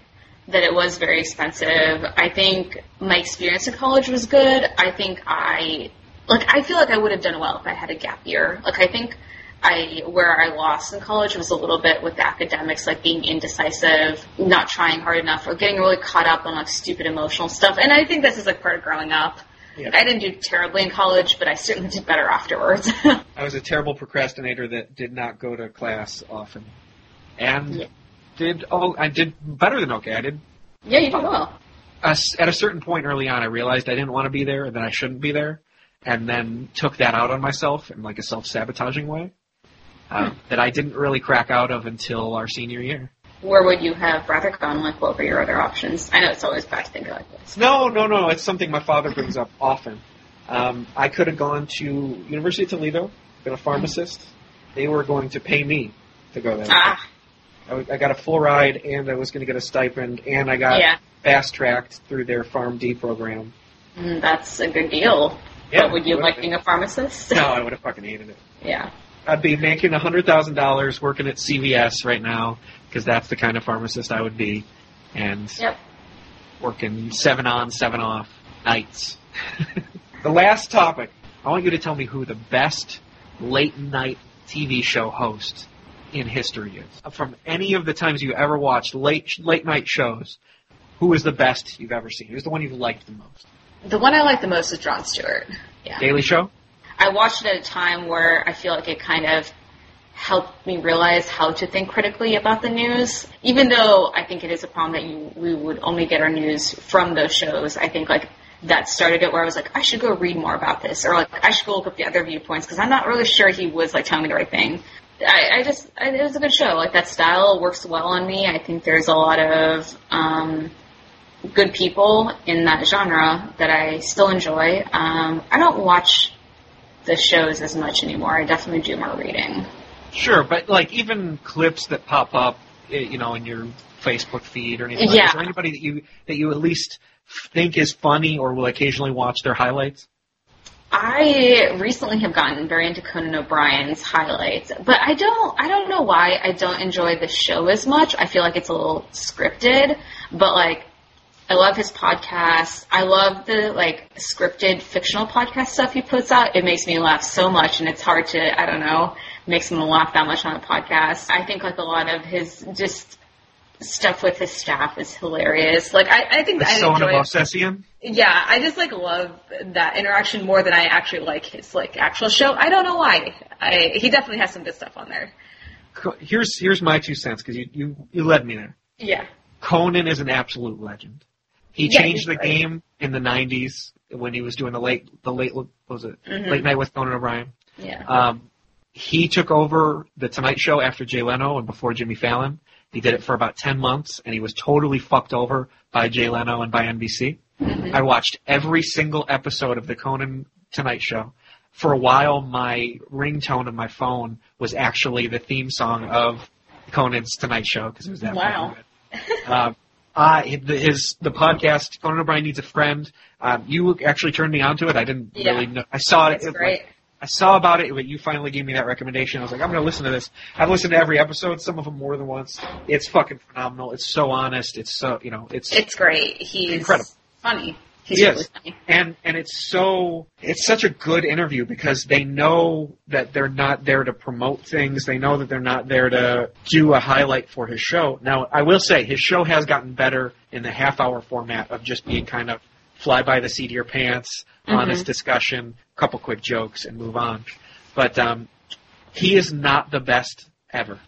that it was very expensive. I think my experience in college was good. I think I like I feel like I would have done well if I had a gap year. Like I think I where I lost in college was a little bit with the academics, like being indecisive, not trying hard enough, or getting really caught up on like stupid emotional stuff. And I think this is like part of growing up. Yeah. I didn't do terribly in college, but I certainly did better afterwards. <laughs> I was a terrible procrastinator that did not go to class often, and Yeah. Did oh I did better than okay. I did yeah, you did well. a at a certain point early on. I realized I didn't want to be there, and that I shouldn't be there, and then took that out on myself in like a self sabotaging way uh, that I didn't really crack out of until our senior year. Where would you have rather gone? Like, what were your other options? I know it's always bad to think like this. No, no, no. It's something my father brings up often. Um, I could have gone to University of Toledo, been a pharmacist. They were going to pay me to go there. Ah, I, w- I got a full ride, and I was going to get a stipend, and I got yeah, fast tracked through their PharmD program. Mm, that's a good deal. but would you like being a pharmacist? No, I would have fucking hated it. yeah. I'd be making a hundred thousand dollars working at CVS right now because that's the kind of pharmacist I would be, and Yep. working seven on, seven off nights. <laughs> the last topic. I want you to tell me who the best late night TV show host in history is. From any of the times you ever watched late late night shows, who is the best you've ever seen? Who's the one you've liked the most? The one I like the most is Jon Stewart. Yeah. Daily Show. I watched it at a time where I feel like it kind of helped me realize how to think critically about the news. Even though I think it is a problem that you we would only get our news from those shows, I think like that started it where I was like, I should go read more about this, or like I should go look up the other viewpoints because I'm not really sure he was like telling me the right thing. I, I just I, it was a good show. Like that style works well on me. I think there's a lot of um, good people in that genre that I still enjoy. Um, I don't watch the shows as much anymore. I definitely do more reading. Sure, but like even clips that pop up, eh, you know, in your Facebook feed or anything. Like Yeah. Is there anybody that you that you at least think is funny or will occasionally watch their highlights? I recently have gotten very into Conan O'Brien's highlights, but I don't I don't know why I don't enjoy the show as much. I feel like it's a little scripted, but like I love his podcasts. I love the like scripted fictional podcast stuff he puts out. It makes me laugh so much and it's hard to I don't know, makes me laugh that much on a podcast. I think like a lot of his just stuff with his staff is hilarious. Like I, I think The I enjoy Movsesian? Yeah, I just like love that interaction more than I actually like his like actual show. I don't know why. I he definitely has some good stuff on there. Here's here's my two cents because you, you you led me there. Yeah. Conan is an absolute legend. He Yeah, changed the great. game in the '90s when he was doing the late the late what was it Mhm. late night with Conan O'Brien. Yeah. Um, he took over the Tonight Show after Jay Leno and before Jimmy Fallon. He did it for about 10 months and he was totally fucked over by Jay Leno and by NBC. Mhm. I watched every single episode of the Conan Tonight Show. For a while, my ringtone of my phone was actually the theme song of Conan's Tonight Show because it was that Wow. Uh, uh, his the podcast Conan O'Brien needs a friend. Um, you actually turned me onto it. I didn't Yeah. really know. I saw it. It- great. I saw about it, but you finally gave me that recommendation. I was like, I'm going to listen to this. I've listened to every episode, some of them more than once. It's fucking phenomenal. It's so honest. It's so, you know, it's, It's great. He's Incredible. Funny. He's He really funny. and, and it's so, it's such a good interview because they know that they're not there to promote things. They know that they're not there to do a highlight for his show. Now, I will say his show has gotten better in the half hour format of just being kind of fly by the seat of your pants, honest discussion, couple quick jokes, and move on. But um, he is not the best ever.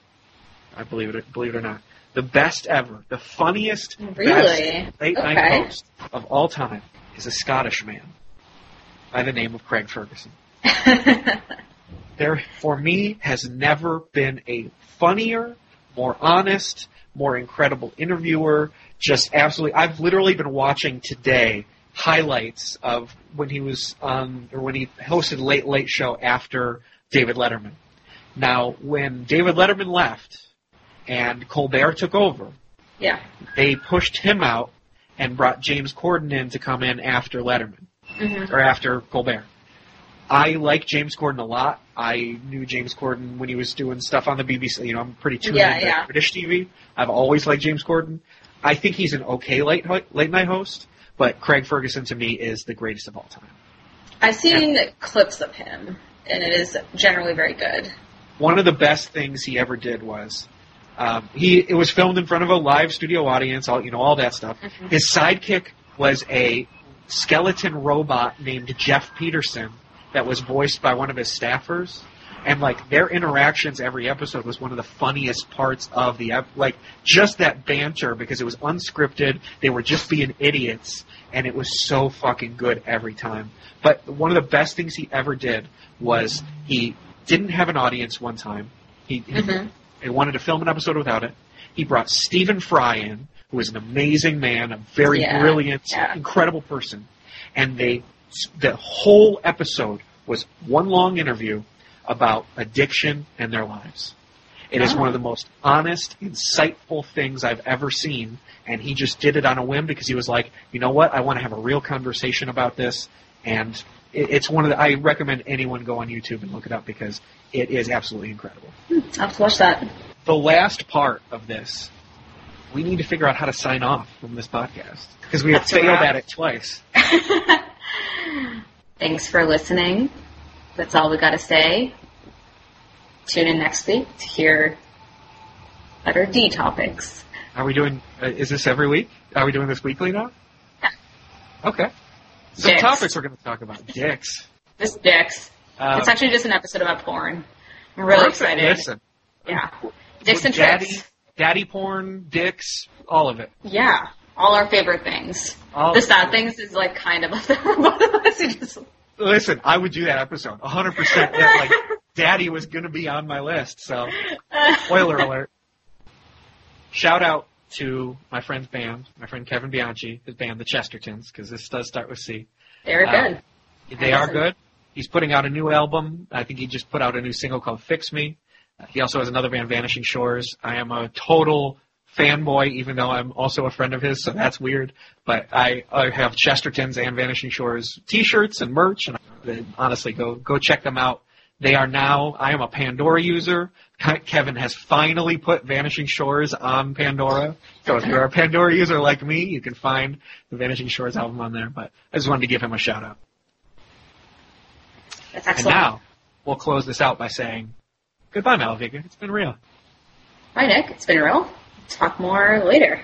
I believe it. Believe it or not, the best ever, the funniest, Really? best late night host of all time is a Scottish man by the name of Craig Ferguson. <laughs> There, for me, has never been a funnier, more honest, more incredible interviewer. just absolutely. I've literally been watching today highlights of when he was on or when he hosted Late Late Show after David Letterman. Now, when David Letterman left and Colbert took over, Yeah. they pushed him out and brought James Corden in to come in after Letterman hmm or after Colbert. I like James Corden a lot. I knew James Corden when he was doing stuff on the BBC. You know, I'm pretty tuned Yeah, into yeah. British TV. I've always liked James Corden. I think he's an okay late late night host, but Craig Ferguson to me is the greatest of all time. I've seen clips of him, and it is generally very good. One of the best things he ever did was um, he it was filmed in front of a live studio audience, all you know, all that stuff. Mhm. His sidekick was a skeleton robot named Jeff Peterson that was voiced by one of his staffers. And like their interactions every episode was one of the funniest parts of the ep- like just that banter because it was unscripted. They were just being idiots, and it was so fucking good every time. But one of the best things he ever did was he didn't have an audience one time. He, Mhm. They wanted to film an episode without it. He brought Stephen Fry in, who is an amazing man, a very Yeah, brilliant, yeah. incredible person. And they, the whole episode was one long interview about addiction and their lives. It is Oh. one of the most honest, insightful things I've ever seen. And he just did it on a whim because he was like, you know what? I want to have a real conversation about this. And it, it's one of the, I recommend anyone go on YouTube and look it up because it is absolutely incredible I'll have to watch that. the last part of this, we need to figure out how to sign off from this podcast because we have That's failed at it twice. <laughs> Thanks for listening. That's all we got to say. Tune in next week to hear letter D topics. Are we doing? Uh, is this every week? Are we doing this weekly now? Yeah. Okay. Some Dicks. topics we're going to talk about. Dicks. This dicks. Uh, it's actually just an episode about porn. I'm really perfect. excited. Listen, Yeah. Dicks and daddy, tricks. daddy porn, dicks, all of it. Yeah. All our favorite things. All the sad things is like kind of both of us. We just- Listen, I would do that episode 100. percent Like, <laughs> daddy was going to be on my list. So, <laughs> spoiler alert. Shout out to my friend's band, my friend Kevin Bianchi, his band, the Chestertons, because this does start with C. They're Uh, good. They are good. He's putting out a new album. I think he just put out a new single called Fix Me. Uh, He also has another band, Vanishing Shores. I am a total fanboy, even though I'm also a friend of his, so that's weird. But I, I have Chesterton's and Vanishing Shores t-shirts and merch, and I, honestly, go go check them out. They are now. I am a Pandora user. Ke- Kevin has finally put Vanishing Shores on Pandora. So if you're a Pandora user like me, you can find the Vanishing Shores album on there. But I just wanted to give him a shout out. That's excellent. And now we'll close this out by saying goodbye, Malavika. It's been real. Bye, Nick. It's been real. Talk more later.